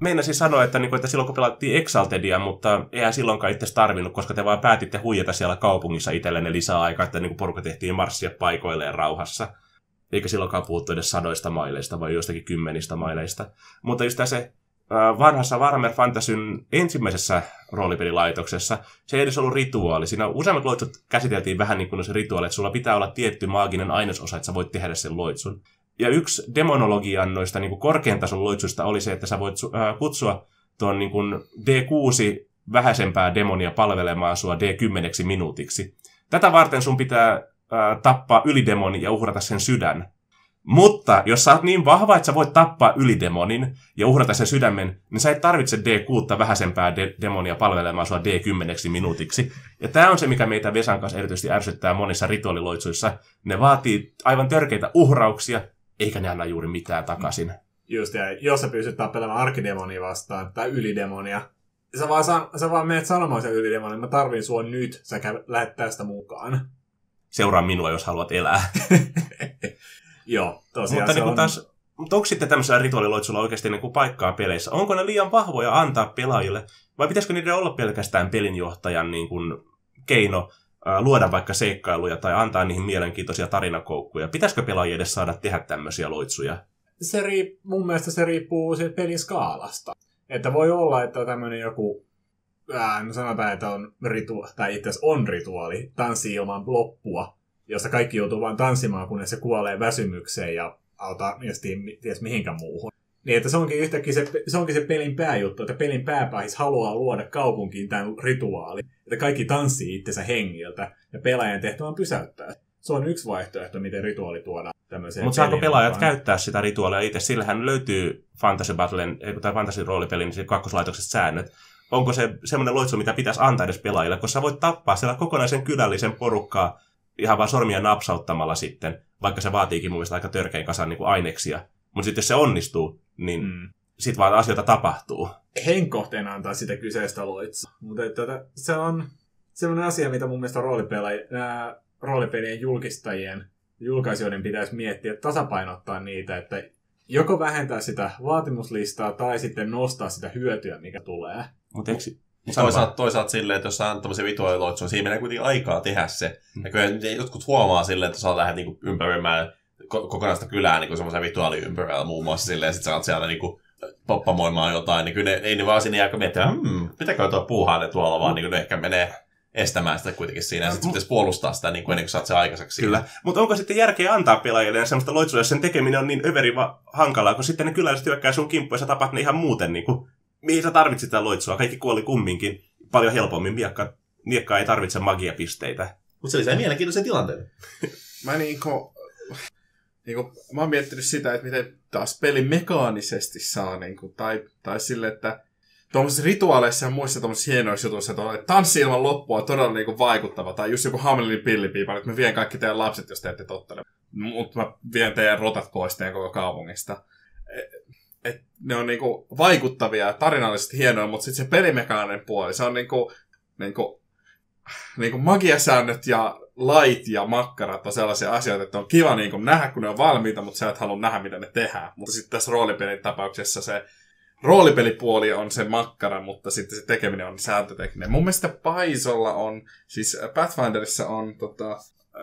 Meinasin sanoa, että, niin kuin, että silloin kun pelattiin Exaltedia, mutta eihän silloinkaan itse tarvinnut, koska te vaan päätitte huijata siellä kaupungissa itsellenne lisää aikaa, että niin kuin porukka tehtiin marssia paikoilleen rauhassa. Eikä silloinkaan puhuttu edes sadoista maileista, vai jostakin kymmenistä maileista. Mutta just tässä vanhassa Warhammer Fantasyn ensimmäisessä roolipelilaitoksessa se ei edes ollut rituaali. Siinä useimmat loitsut käsiteltiin vähän niin kuin se rituaali, että sulla pitää olla tietty maaginen ainesosa, että sä voit tehdä sen loitsun. Ja yksi demonologian noista niin kuin korkean tason loitsuista oli se, että sä voit äh, kutsua tuon niin kuin D6 vähäisempää demonia palvelemaan sua D10 minuutiksi. Tätä varten sun pitää äh, tappaa ylidemoni ja uhrata sen sydän. Mutta jos sä oot niin vahva, että sä voit tappaa ylidemonin ja uhrata sen sydämen, niin sä et tarvitse D6 vähäisempää de- demonia palvelemaan sua D10 minuutiksi. Ja tämä on se, mikä meitä Vesan kanssa erityisesti ärsyttää monissa rituaaliloitsuissa. Ne vaatii aivan törkeitä uhrauksia, eikä ne anna juuri mitään takaisin. Just, ja jos sä pystyt tappelemaan arkidemonia vastaan, tai ylidemonia, sä vaan, san, sä vaan menet sanomaan sen ylidemonin, mä tarvin sua nyt, sä käy, lähet tästä mukaan. Seuraa minua, jos haluat elää. Joo, tosiaan mutta se niin on... taas, mutta onko sitten tämmöisellä rituaaliloitsulla oikeasti niin kuin paikkaa peleissä? Onko ne liian vahvoja antaa pelaajille? Vai pitäisikö niiden olla pelkästään pelinjohtajan niin kuin keino luoda vaikka seikkailuja tai antaa niihin mielenkiintoisia tarinakoukkuja. Pitäisikö pelaajia edes saada tehdä tämmöisiä loitsuja? Se riip, mun mielestä se riippuu siitä pelin skaalasta. Että voi olla, että tämmöinen joku, ää, no sanotaan, että on ritu, tai itse asiassa on rituaali, tanssi ilman loppua, jossa kaikki joutuu vain tanssimaan, kunnes se kuolee väsymykseen ja mies, ties mihinkään muuhun. Niin, että se onkin yhtäkkiä se, se, onkin se pelin pääjuttu, että pelin pääpahis haluaa luoda kaupunkiin tämän rituaali. Että kaikki tanssii itsensä hengiltä ja pelaajan tehtävä on pysäyttää. Se on yksi vaihtoehto, miten rituaali tuodaan tämmöiseen Mutta saako pelaajat mukaan. käyttää sitä rituaalia itse? Sillähän löytyy Fantasy Battlen, tai Fantasy roolipelin niin kakkoslaitokset säännöt. Onko se semmoinen loitsu, mitä pitäisi antaa edes pelaajille, koska sä voit tappaa siellä kokonaisen kylällisen porukkaa ihan vaan sormia napsauttamalla sitten, vaikka se vaatiikin mun mielestä aika törkein kasan niin kuin aineksia. Mutta sitten jos se onnistuu, niin mm. Sitten vaan asioita tapahtuu. Henkohteena antaa sitä kyseistä loitsua. Mutta että se on semmoinen asia, mitä mun mielestä roolipelaaja- nää roolipelien julkistajien julkaisijoiden pitäisi miettiä, että tasapainottaa niitä, että joko vähentää sitä vaatimuslistaa tai sitten nostaa sitä hyötyä, mikä tulee. Mutta eikö... Toisaalta, toisaalta silleen, että jos sä annat tämmöisen vituaaliloitsun, siinä menee kuitenkin aikaa tehdä se. Mm. Ja kyllä jotkut huomaa silleen, että sä lähdet niinku ympärimään ko- kokonaista kylää niinku semmoisen vituaaliympyrällä muun muassa silleen, ja sit sä oot siellä niinku poppamoimaan jotain, niin kyllä ne, ei ne vaan sinne jää miettiä, hmm, pitääkö tuo puuhaa ne tuolla, vaan niin ne ehkä menee estämään sitä kuitenkin siinä, ja sitten pitäisi puolustaa sitä niin kuin ennen kuin saat se aikaiseksi. Kyllä. Mutta onko sitten järkeä antaa pelaajille semmoista loitsua, jos sen tekeminen on niin överi va- hankalaa, kun sitten ne kyläläiset hyökkää sun kimppuun ja sä tapat ne ihan muuten, niin kuin, mihin sä tarvitsit sitä loitsua. Kaikki kuoli kumminkin paljon helpommin. Miekka, miekka ei tarvitse magiapisteitä. Mutta se lisää mielenkiintoisen tilanteen. Mä niinku, niinku, mä oon miettinyt sitä, että miten taas peli mekaanisesti saa, niinku, tai, tai sille, että tuommoisissa rituaaleissa ja muissa tuommoisissa hienoissa jutuissa, että tanssi ilman loppua on todella niinku vaikuttava, tai just joku Hamelinin pillipiipa, että mä vien kaikki teidän lapset, jos te ette tottele. Mutta mä vien teidän rotat pois teidän koko kaupungista. Et, et ne on niinku vaikuttavia ja tarinallisesti hienoja, mutta sitten se pelimekaaninen puoli, se on niinku, niinku, niinku magiasäännöt ja lait ja makkarat on sellaisia asioita, että on kiva niin nähdä, kun ne on valmiita, mutta sä et halua nähdä, mitä ne tehdään. Mutta sitten tässä roolipelin tapauksessa se roolipelipuoli on se makkara, mutta sitten se tekeminen on sääntötekninen. Mun mielestä Paisolla on, siis Pathfinderissa on tota,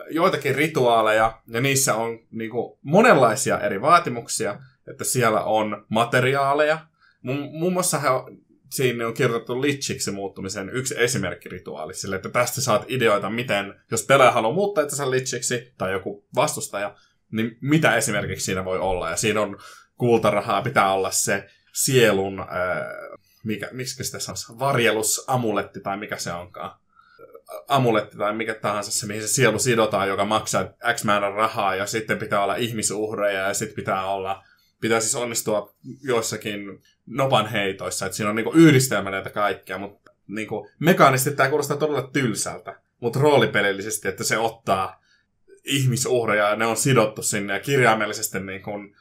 joitakin rituaaleja, ja niissä on niinku monenlaisia eri vaatimuksia, että siellä on materiaaleja. Muun muassa he siinä on kirjoitettu Lichiksi muuttumisen yksi esimerkkirituaali, sille, että tästä saat ideoita, miten, jos pelaaja haluaa muuttaa itsensä Lichiksi, tai joku vastustaja, niin mitä esimerkiksi siinä voi olla. Ja siinä on kultarahaa, pitää olla se sielun, ää, mikä, miksi sitä sanoisi, varjelusamuletti tai mikä se onkaan. Amuletti tai mikä tahansa se, mihin se sielu sidotaan, joka maksaa X määrän rahaa, ja sitten pitää olla ihmisuhreja, ja sitten pitää olla, pitää siis onnistua joissakin nopan heitoissa, että siinä on niinku yhdistelmä näitä kaikkea, mutta niinku, mekaanisesti tämä kuulostaa todella tylsältä, mutta roolipelillisesti, että se ottaa ihmisuhreja ja ne on sidottu sinne ja kirjaimellisesti niin kuin,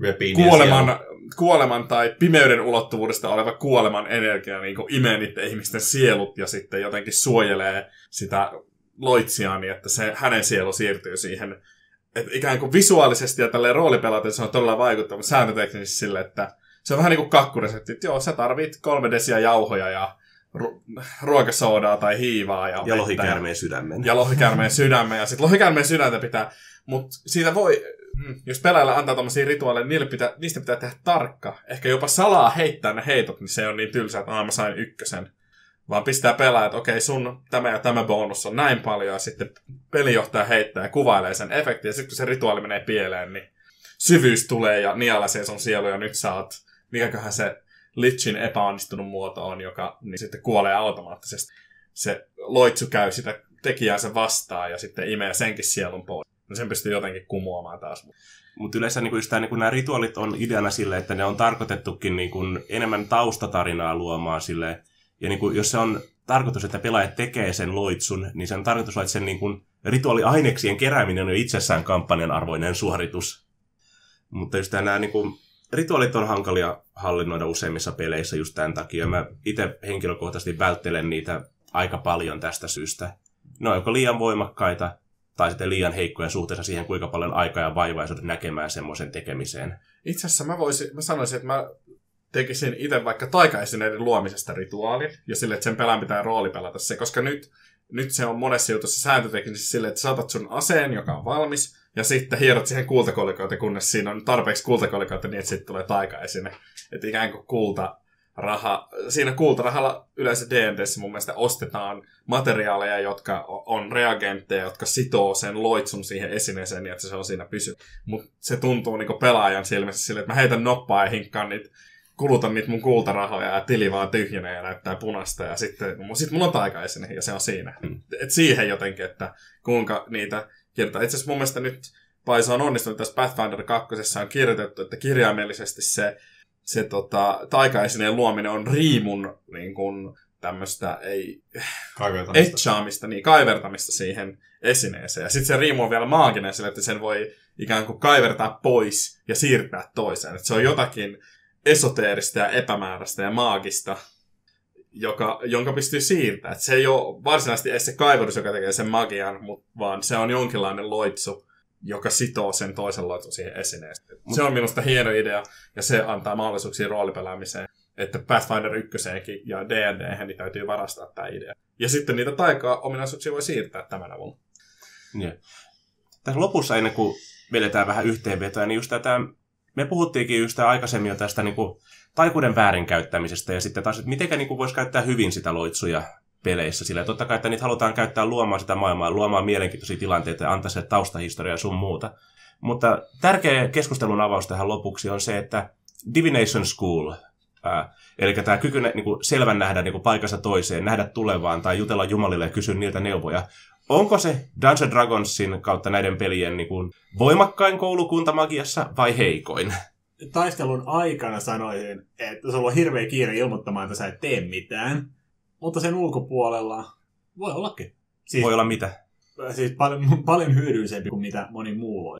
niiden kuoleman, sielu. kuoleman tai pimeyden ulottuvuudesta oleva kuoleman energia niin kuin imee niiden ihmisten sielut ja sitten jotenkin suojelee sitä loitsiaan niin, että se, hänen sielu siirtyy siihen. Et ikään kuin visuaalisesti ja tälleen roolipelaten se on todella vaikuttava sääntöteknisesti sille, että se on vähän niin kuin kakkuresepti, että joo, sä tarvit kolme desiä jauhoja ja ru- ruokasoodaa tai hiivaa. Ja, Ja lohikäärmeen sydämen. ja lohikäärmeen sydämen, ja sitten lohikäärmeen sydäntä pitää, mutta siitä voi, mm, jos pelaajille antaa tommosia rituaaleja, niille pitää, niistä pitää tehdä tarkka. Ehkä jopa salaa heittää ne heitot, niin se on niin tylsä, että aah, mä sain ykkösen. Vaan pistää pelaaja, että okei, sun tämä ja tämä bonus on näin paljon, ja sitten pelijohtaja heittää ja kuvailee sen efektin, ja sitten kun se rituaali menee pieleen, niin syvyys tulee ja nialasee sun sielu, ja nyt sä oot, mikäköhän se Lichin epäonnistunut muoto on, joka niin sitten kuolee automaattisesti. Se loitsu käy sitä tekijäänsä vastaan ja sitten imee senkin sielun pois. No sen pystyy jotenkin kumoamaan taas. Mutta yleensä niin just niin nämä rituaalit on ideana sille, että ne on tarkoitettukin niin enemmän taustatarinaa luomaan sille. Ja niin kuin, jos se on tarkoitus, että pelaajat tekee sen loitsun, niin tarkoitus on, että sen niin kuin rituaaliaineksien kerääminen on jo itsessään kampanjan arvoinen suoritus. Mutta just nämä niin kuin, rituaalit on hankalia hallinnoida useimmissa peleissä just tämän takia. Mä itse henkilökohtaisesti välttelen niitä aika paljon tästä syystä. Ne on joko liian voimakkaita, tai sitten liian heikkoja suhteessa siihen, kuinka paljon aikaa ja vaivaa näkemään semmoisen tekemiseen. Itse asiassa mä, voisin, mä sanoisin, että mä tekisin itse vaikka taikaesineiden luomisesta rituaalin, ja sille, että sen pelän pitää rooli pelata se, koska nyt nyt se on monessa jutussa sääntöteknisesti silleen, että saatat sun aseen, joka on valmis, ja sitten hierot siihen kultakolikoita, kunnes siinä on tarpeeksi kultakolikoita, niin että sitten tulee taikaesine. Että ikään kuin kulta raha, siinä kultarahalla yleensä D&Dssä mun mielestä ostetaan materiaaleja, jotka on reagentteja, jotka sitoo sen loitsun siihen esineeseen niin, että se on siinä pysy. Mutta se tuntuu niinku pelaajan silmissä silleen, että mä heitän noppaa ja hinkkaan niitä kulutan niitä mun kultarahoja ja tili vaan tyhjenee ja näyttää punasta ja sitten sit mulla on taikaesine ja se on siinä. Mm. Et siihen jotenkin, että kuinka niitä kirjoittaa. Itse asiassa mun mielestä nyt Paisa on onnistunut tässä Pathfinder 2. on kirjoitettu, että kirjaimellisesti se se tota, taikaesineen luominen on riimun niin kuin, tämmöistä ei, etchaamista, niin kaivertamista siihen esineeseen. Ja sitten se riimu on vielä maaginen sille, että sen voi ikään kuin kaivertaa pois ja siirtää toiseen. Et se on jotakin esoteerista ja epämääräistä ja maagista, joka, jonka pystyy siirtämään. Et se ei ole varsinaisesti edes se kaiverus, joka tekee sen magian, mut, vaan se on jonkinlainen loitsu, joka sitoo sen toisen loitun siihen esineeseen. Se on minusta hieno idea, ja se antaa mahdollisuuksia roolipelaamiseen. Että Pathfinder 1 ja D&D niin täytyy varastaa tämä idea. Ja sitten niitä taikaa ominaisuuksia voi siirtää tämän avulla. Yeah. Tässä lopussa, ennen kuin vedetään vähän yhteenvetoa, niin just tätä, me puhuttiinkin just aikaisemmin jo tästä niin kuin, taikuuden väärinkäyttämisestä ja sitten taas, että miten niin voisi käyttää hyvin sitä loitsuja peleissä. Sillä totta kai, että niitä halutaan käyttää luomaan sitä maailmaa, luomaan mielenkiintoisia tilanteita ja antaa se taustahistoria sun muuta. Mutta tärkeä keskustelun avaus tähän lopuksi on se, että Divination School, ää, eli tämä kyky niin kuin selvän nähdä niin kuin paikassa toiseen, nähdä tulevaan tai jutella jumalille ja kysyä niiltä neuvoja, onko se Dungeons Dragonsin kautta näiden pelien niin kuin voimakkain koulukunta magiassa vai heikoin? Taistelun aikana sanoisin, että sulla on hirveä kiire ilmoittamaan, että sä et tee mitään. Mutta sen ulkopuolella voi ollakin. Siis, voi olla mitä? Siis paljon, paljon hyödyllisempi kuin mitä moni muu voi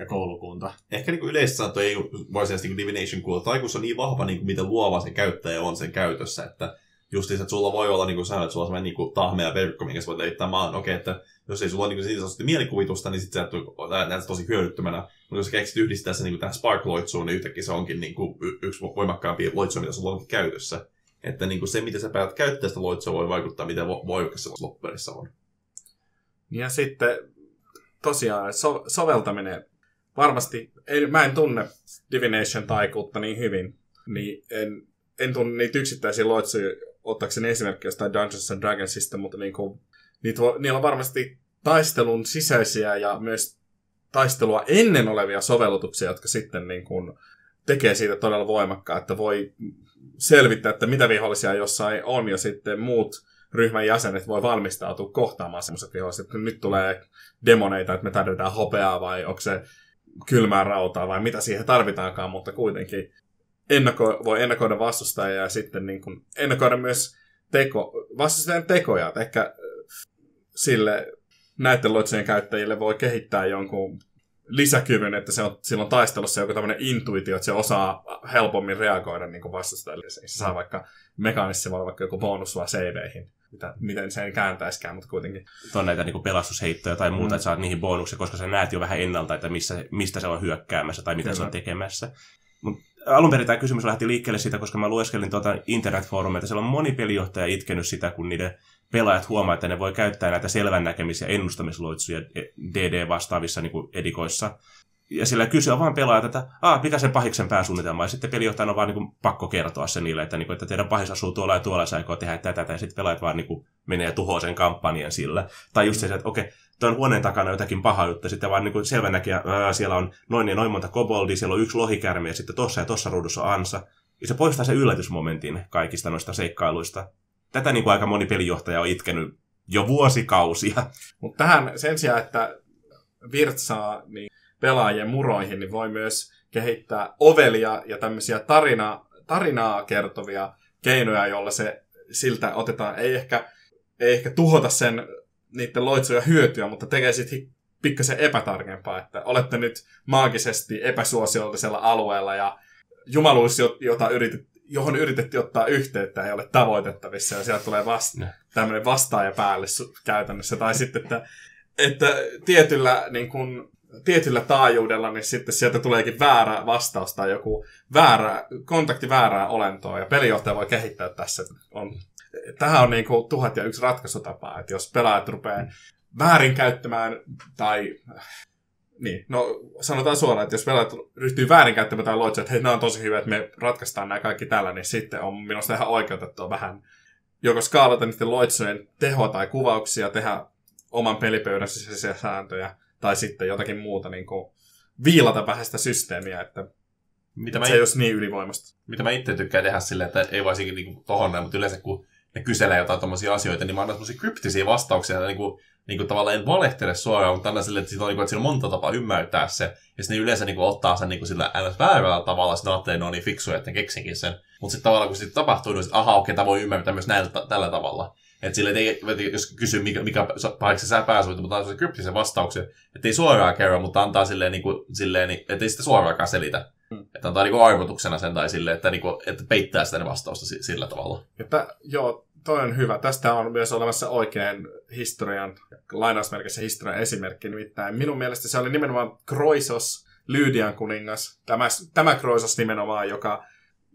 ja koulukunta. Ehkä niin yleisesti ei varsinaisesti niin Divination kuulla. Taikuus on niin vahva, niin kuin miten luova se käyttäjä on sen käytössä, että just että sulla voi olla, niin kuin sanoit, että sulla on sellainen niin tahmea verkko, minkä sä voit levittää maan. Okei, että jos ei sulla ole niin siitä mielikuvitusta, niin sitten sä näet tosi hyödyttömänä. Mutta jos sä keksit yhdistää sen niin tähän Spark-loitsuun, niin yhtäkkiä se onkin niin kuin yksi voimakkaampi loitsu, mitä sulla onkin käytössä. Että niin kuin se, miten sä päätät käyttää sitä loitsua, voi vaikuttaa, miten voimakas se loppupeleissä on. Ja sitten tosiaan so- soveltaminen. Varmasti, ei, mä en tunne Divination-taikuutta niin hyvin, niin en, en tunne niitä yksittäisiä loitsuja ottaakseni esimerkkiä jostain Dungeons and Dragonsista, mutta niin kuin, niitä, niillä on varmasti taistelun sisäisiä ja myös taistelua ennen olevia sovellutuksia, jotka sitten niin kuin tekee siitä todella voimakkaa, että voi selvittää, että mitä vihollisia jossain on, ja sitten muut ryhmän jäsenet voi valmistautua kohtaamaan semmoiset viholliset, että nyt tulee demoneita, että me tarvitaan hopeaa, vai onko se kylmää rautaa, vai mitä siihen tarvitaankaan, mutta kuitenkin ennako, voi ennakoida vastustajia ja sitten niin kuin ennakoida myös teko, vastustajan tekoja. Että ehkä sille näiden käyttäjille voi kehittää jonkun lisäkyvyn, että se on silloin taistelussa joku tämmöinen intuitio, että se osaa helpommin reagoida niin vastustajille. Se saa vaikka mekaanisesti voi vaikka joku bonus vaan saveihin, mitä, miten se ei kääntäisikään, mutta kuitenkin. On näitä niin pelastusheittoja tai muuta, mm. että saat niihin bonuksia, koska sä näet jo vähän ennalta, että missä, mistä se on hyökkäämässä tai mitä Kyllä. se on tekemässä. Mut alun perin tämä kysymys lähti liikkeelle siitä, koska mä lueskelin tuota internetfoorumeita. Siellä on moni pelijohtaja itkenyt sitä, kun niiden pelaajat huomaa, että ne voi käyttää näitä selvän näkemisiä ennustamisloitsuja DD-vastaavissa niin edikoissa. Ja sillä kysyä vaan pelaajat, että Aa, mikä se pahiksen pääsuunnitelma. Ja sitten pelijohtajan on vaan niin pakko kertoa se niille, että, niin kuin, että teidän pahis asuu tuolla ja tuolla, ja aikoo tehdä tätä. Ja sitten pelaajat vaan niin menee ja sen kampanjan sillä. Tai just se, että okei, tuon huoneen takana jotakin paha juttu, sitten vaan niin selvä näkijä, siellä on noin ja noin monta koboldia, siellä on yksi lohikärmi, ja sitten tossa ja tossa ruudussa on ansa. Ja se poistaa sen yllätysmomentin kaikista noista seikkailuista tätä niin kuin aika moni pelijohtaja on itkenyt jo vuosikausia. Mutta tähän sen sijaan, että virtsaa niin pelaajien muroihin, niin voi myös kehittää ovelia ja tämmöisiä tarina, tarinaa kertovia keinoja, joilla se siltä otetaan, ei ehkä, ei ehkä tuhota sen niiden loitsuja hyötyä, mutta tekee sitten pikkasen epätarkempaa, että olette nyt maagisesti epäsuosiollisella alueella ja jumaluus, jota yritet, johon yritettiin ottaa yhteyttä, ei ole tavoitettavissa, ja sieltä tulee vasta, tämmöinen vastaaja päälle käytännössä. Tai sitten, että, että tietyllä, niin kun, tietyllä taajuudella, niin sitten sieltä tuleekin väärä vastaus tai joku väärä, kontakti väärää olentoa, ja pelijohtaja voi kehittää tässä. On tähän on niin kuin tuhat ja yksi ratkaisutapa, että jos pelaajat rupeaa väärinkäyttämään tai niin, no sanotaan suoraan, että jos pelaajat ryhtyy väärinkäyttämään tai loitsia, että hei, nämä on tosi hyvä, että me ratkaistaan nämä kaikki tällä, niin sitten on minusta ihan oikeutettua vähän joko skaalata niiden loitsujen tehoa tai kuvauksia, tehdä oman pelipöydän sisäisiä sääntöjä, tai sitten jotakin muuta niin kuin, viilata vähän sitä systeemiä, että, Mitä mä, se ei olisi niin ylivoimasta. mitä mä itse tykkään tehdä silleen, että ei varsinkin niinku tohon näin, mutta yleensä kun ne kyselee jotain tommosia asioita, niin mä annan semmosia kryptisiä vastauksia, että niinku, niinku tavallaan en valehtele suoraan, mutta annan silleen, että, siitä on, niinku, että siinä on monta tapaa ymmärtää se, ja sitten ne yleensä niinku ottaa sen niinku sillä äänes väärällä tavalla, sitten ajattelee, on niin fiksuja, että keksinkin sen. Mutta sitten tavallaan kun sitten tapahtuu, niin aha, okei, tämä voi ymmärtää myös näillä, tällä tavalla. Että sille ei, jos kysyy, mikä, mikä paikka sä pääsuit, mutta antaa kryptisen vastauksen, että ei suoraan kerro, mutta antaa silleen, niin kuin, silleen niin, että ei sitä suoraankaan selitä. Mm. Että antaa niin arvotuksena sen tai silleen, että, niin kuin, että peittää sitä vastausta si- sillä tavalla. Että, joo, toi on hyvä. Tästä on myös olemassa oikein historian, lainausmerkissä historian esimerkki. Nimittäin minun mielestä se oli nimenomaan Kroisos, Lyydian kuningas. Tämä, tämä Kroisos nimenomaan, joka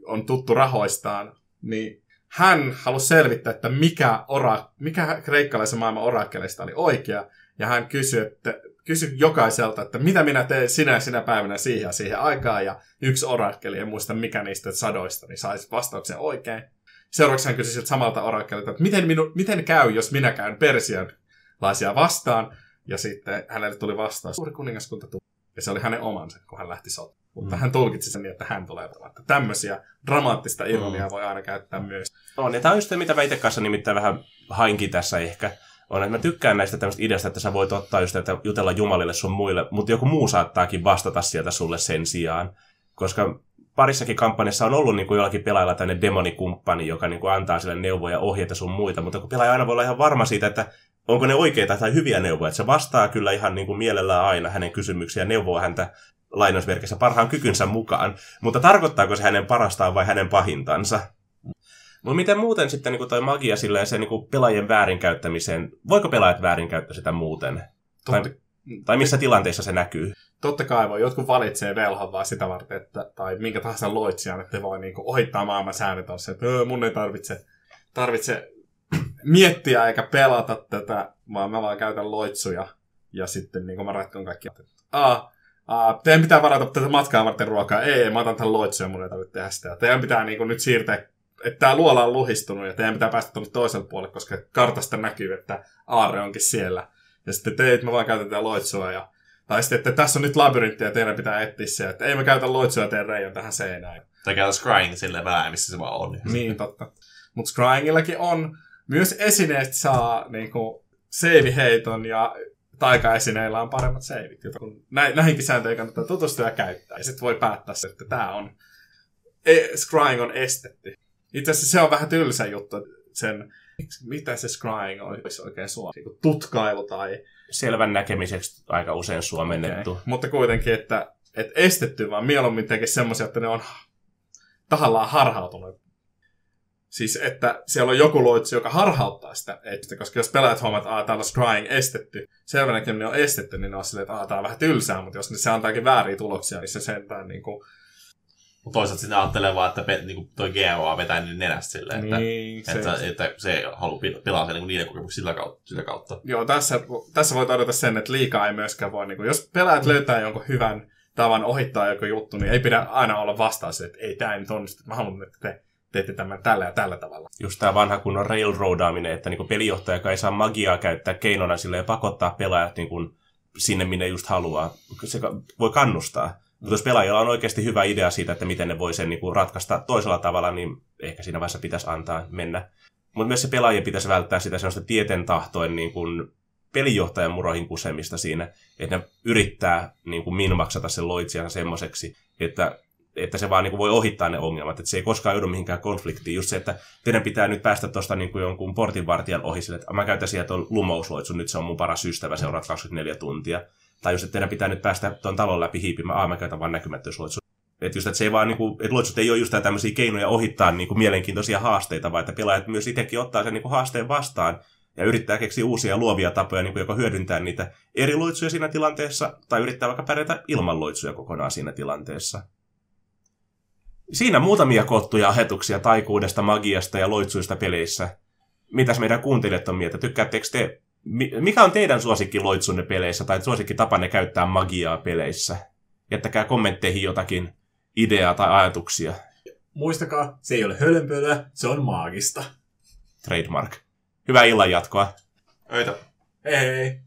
on tuttu rahoistaan, niin hän halusi selvittää, että mikä, ora, mikä kreikkalaisen maailman orakkeleista oli oikea. Ja hän kysyi, että, kysyi jokaiselta, että mitä minä teen sinä ja sinä päivänä siihen ja siihen aikaan. Ja yksi orakkeli, en muista mikä niistä sadoista, niin saisi vastauksen oikein. Seuraavaksi hän kysyi samalta orakkelilta, että miten, minu, miten käy, jos minä käyn persianlaisia vastaan. Ja sitten hänelle tuli vastaus, suuri kuningaskunta tuli. Ja se oli hänen omansa, kun hän lähti sotaan. Mutta Mm. hän tulkitsi sen niin, että hän tulee. Että tämmöisiä dramaattista ironiaa voi aina käyttää myös. On, ja tämä on just se, mitä mä itse kanssa nimittäin vähän hainkin tässä ehkä. On, että mä tykkään näistä tämmöistä ideasta, että sä voit ottaa just, että jutella Jumalille sun muille, mutta joku muu saattaakin vastata sieltä sulle sen sijaan. Koska parissakin kampanjassa on ollut niin kuin jollakin pelaajalla tänne demonikumppani, joka niin kuin antaa sille neuvoja ja ohjeita sun muita, mutta kun pelaaja aina voi olla ihan varma siitä, että onko ne oikeita tai hyviä neuvoja. Että se vastaa kyllä ihan niin kuin mielellään aina hänen kysymyksiä ja neuvoo häntä lainausmerkissä parhaan kykynsä mukaan. Mutta tarkoittaako se hänen parastaan vai hänen pahintansa? Mutta miten muuten sitten niin toi magia sillä ja se niin pelaajien väärinkäyttämiseen, voiko pelaajat väärinkäyttää sitä muuten? Tai, Totta, tai missä tilanteissa se näkyy? totta kai voi. Jotkut valitsee velhon vaan sitä varten, että, tai minkä tahansa loitsijan, että voi niinku ohittaa maailman säännöt on se, että öö, mun ei tarvitse, tarvitse miettiä eikä pelata tätä, vaan mä vaan käytän loitsuja ja sitten niin mä ratkon kaikki. Aa, aa, teidän pitää varata tätä matkaa varten ruokaa. Ei, mä otan tämän loitsuja, mun ei tarvitse tehdä sitä. Teidän pitää niin nyt siirtää, että tämä luola on luhistunut ja teidän pitää päästä tuonne toiselle puolelle, koska kartasta näkyy, että aarre onkin siellä. Ja sitten te, että mä vaan käytän tätä loitsua ja tai sitten, että tässä on nyt labyrintti ja teidän pitää etsiä se, että ei mä käytä loitsua ja teen reiän tähän seinään. Tai käytä scrying silleen vähän, missä se vaan on. Niin, totta. Mutta Scryingillakin on, myös esineistä saa niinku save-heiton ja taikaesineillä on paremmat seivit. Kun nä- näihinkin sääntöihin kannattaa tutustua ja käyttää. Ja sitten voi päättää se, että tämä on, e- scrying on estetty. Itse asiassa se on vähän tylsä juttu, että sen, mitä se scrying olisi oikein suomeksi, Niinku tutkailu tai Selvän näkemiseksi aika usein suomennettu. Okay. Mutta kuitenkin, että, että estetty, vaan mieluummin tekee semmoisia, että ne on tahallaan harhautunut. Siis, että siellä on joku loitsi, joka harhauttaa sitä etistä, koska jos pelaajat huomaat, että täällä on scrying estetty, selvä näkeminen on estetty, niin ne on silleen, että tää on vähän tylsää, mutta jos se antaakin vääriä tuloksia, niin se sentään niin kuin... Mutta toisaalta sitten ajattelee vaan, että pe, niinku toi GOA vetää niin nenästä silleen, että, Niin, se, että, että se haluaa pil- pilaa sen niinku niiden kokemuksia sillä kautta. Sitä kautta. Joo, tässä, tässä voi todeta sen, että liikaa ei myöskään voi, niin kuin, jos pelaajat löytää jonkun hyvän tavan ohittaa joku juttu, niin ei pidä aina olla vastaus, että ei tämä ei nyt onnistu, mä haluan, että te teette tämän tällä ja tällä tavalla. Just tämä vanha kunnon railroadaaminen, että niin pelijohtaja, joka ei saa magiaa käyttää keinona sille ja pakottaa pelaajat niin kuin sinne, minne just haluaa. Se voi kannustaa. Mutta jos pelaajilla on oikeasti hyvä idea siitä, että miten ne voi sen niin kuin ratkaista toisella tavalla, niin ehkä siinä vaiheessa pitäisi antaa mennä. Mutta myös se pelaajien pitäisi välttää sitä sellaista tieten tahtoen niin kuin pelijohtajan muroihin kusemista siinä, että ne yrittää niin kuin minmaksata sen loitsijansa semmoiseksi, että, että se vaan niin kuin voi ohittaa ne ongelmat, että se ei koskaan joudu mihinkään konfliktiin. Just se, että teidän pitää nyt päästä tuosta niin kuin jonkun portinvartijan ohi sille, että mä käytän sieltä tuon lumousloitsu, nyt se on mun paras ystävä, seuraat 24 tuntia. Tai just, että teidän pitää nyt päästä tuon talon läpi hiipimään, aa mä käytän vaan näkymättömyysloitsu. Että just, että se ei vaan, niinku, että loitsut ei ole just tämmöisiä keinoja ohittaa niinku mielenkiintoisia haasteita, vaan että pelaajat myös itsekin ottaa sen niinku haasteen vastaan ja yrittää keksiä uusia luovia tapoja niinku joko hyödyntää niitä eri loitsuja siinä tilanteessa, tai yrittää vaikka pärjätä ilman loitsuja kokonaan siinä tilanteessa. Siinä muutamia koottuja ajatuksia taikuudesta, magiasta ja loitsuista peleissä. mitäs meidän kuuntelijat on mieltä. Tykkäättekö te, mikä on teidän suosikki loitsunne peleissä tai suosikki tapanne käyttää magiaa peleissä? Jättäkää kommentteihin jotakin ideaa tai ajatuksia. Muistakaa, se ei ole hölynpölyä, se on maagista. Trademark. Hyvää illan jatkoa. Öitä. Hei hei!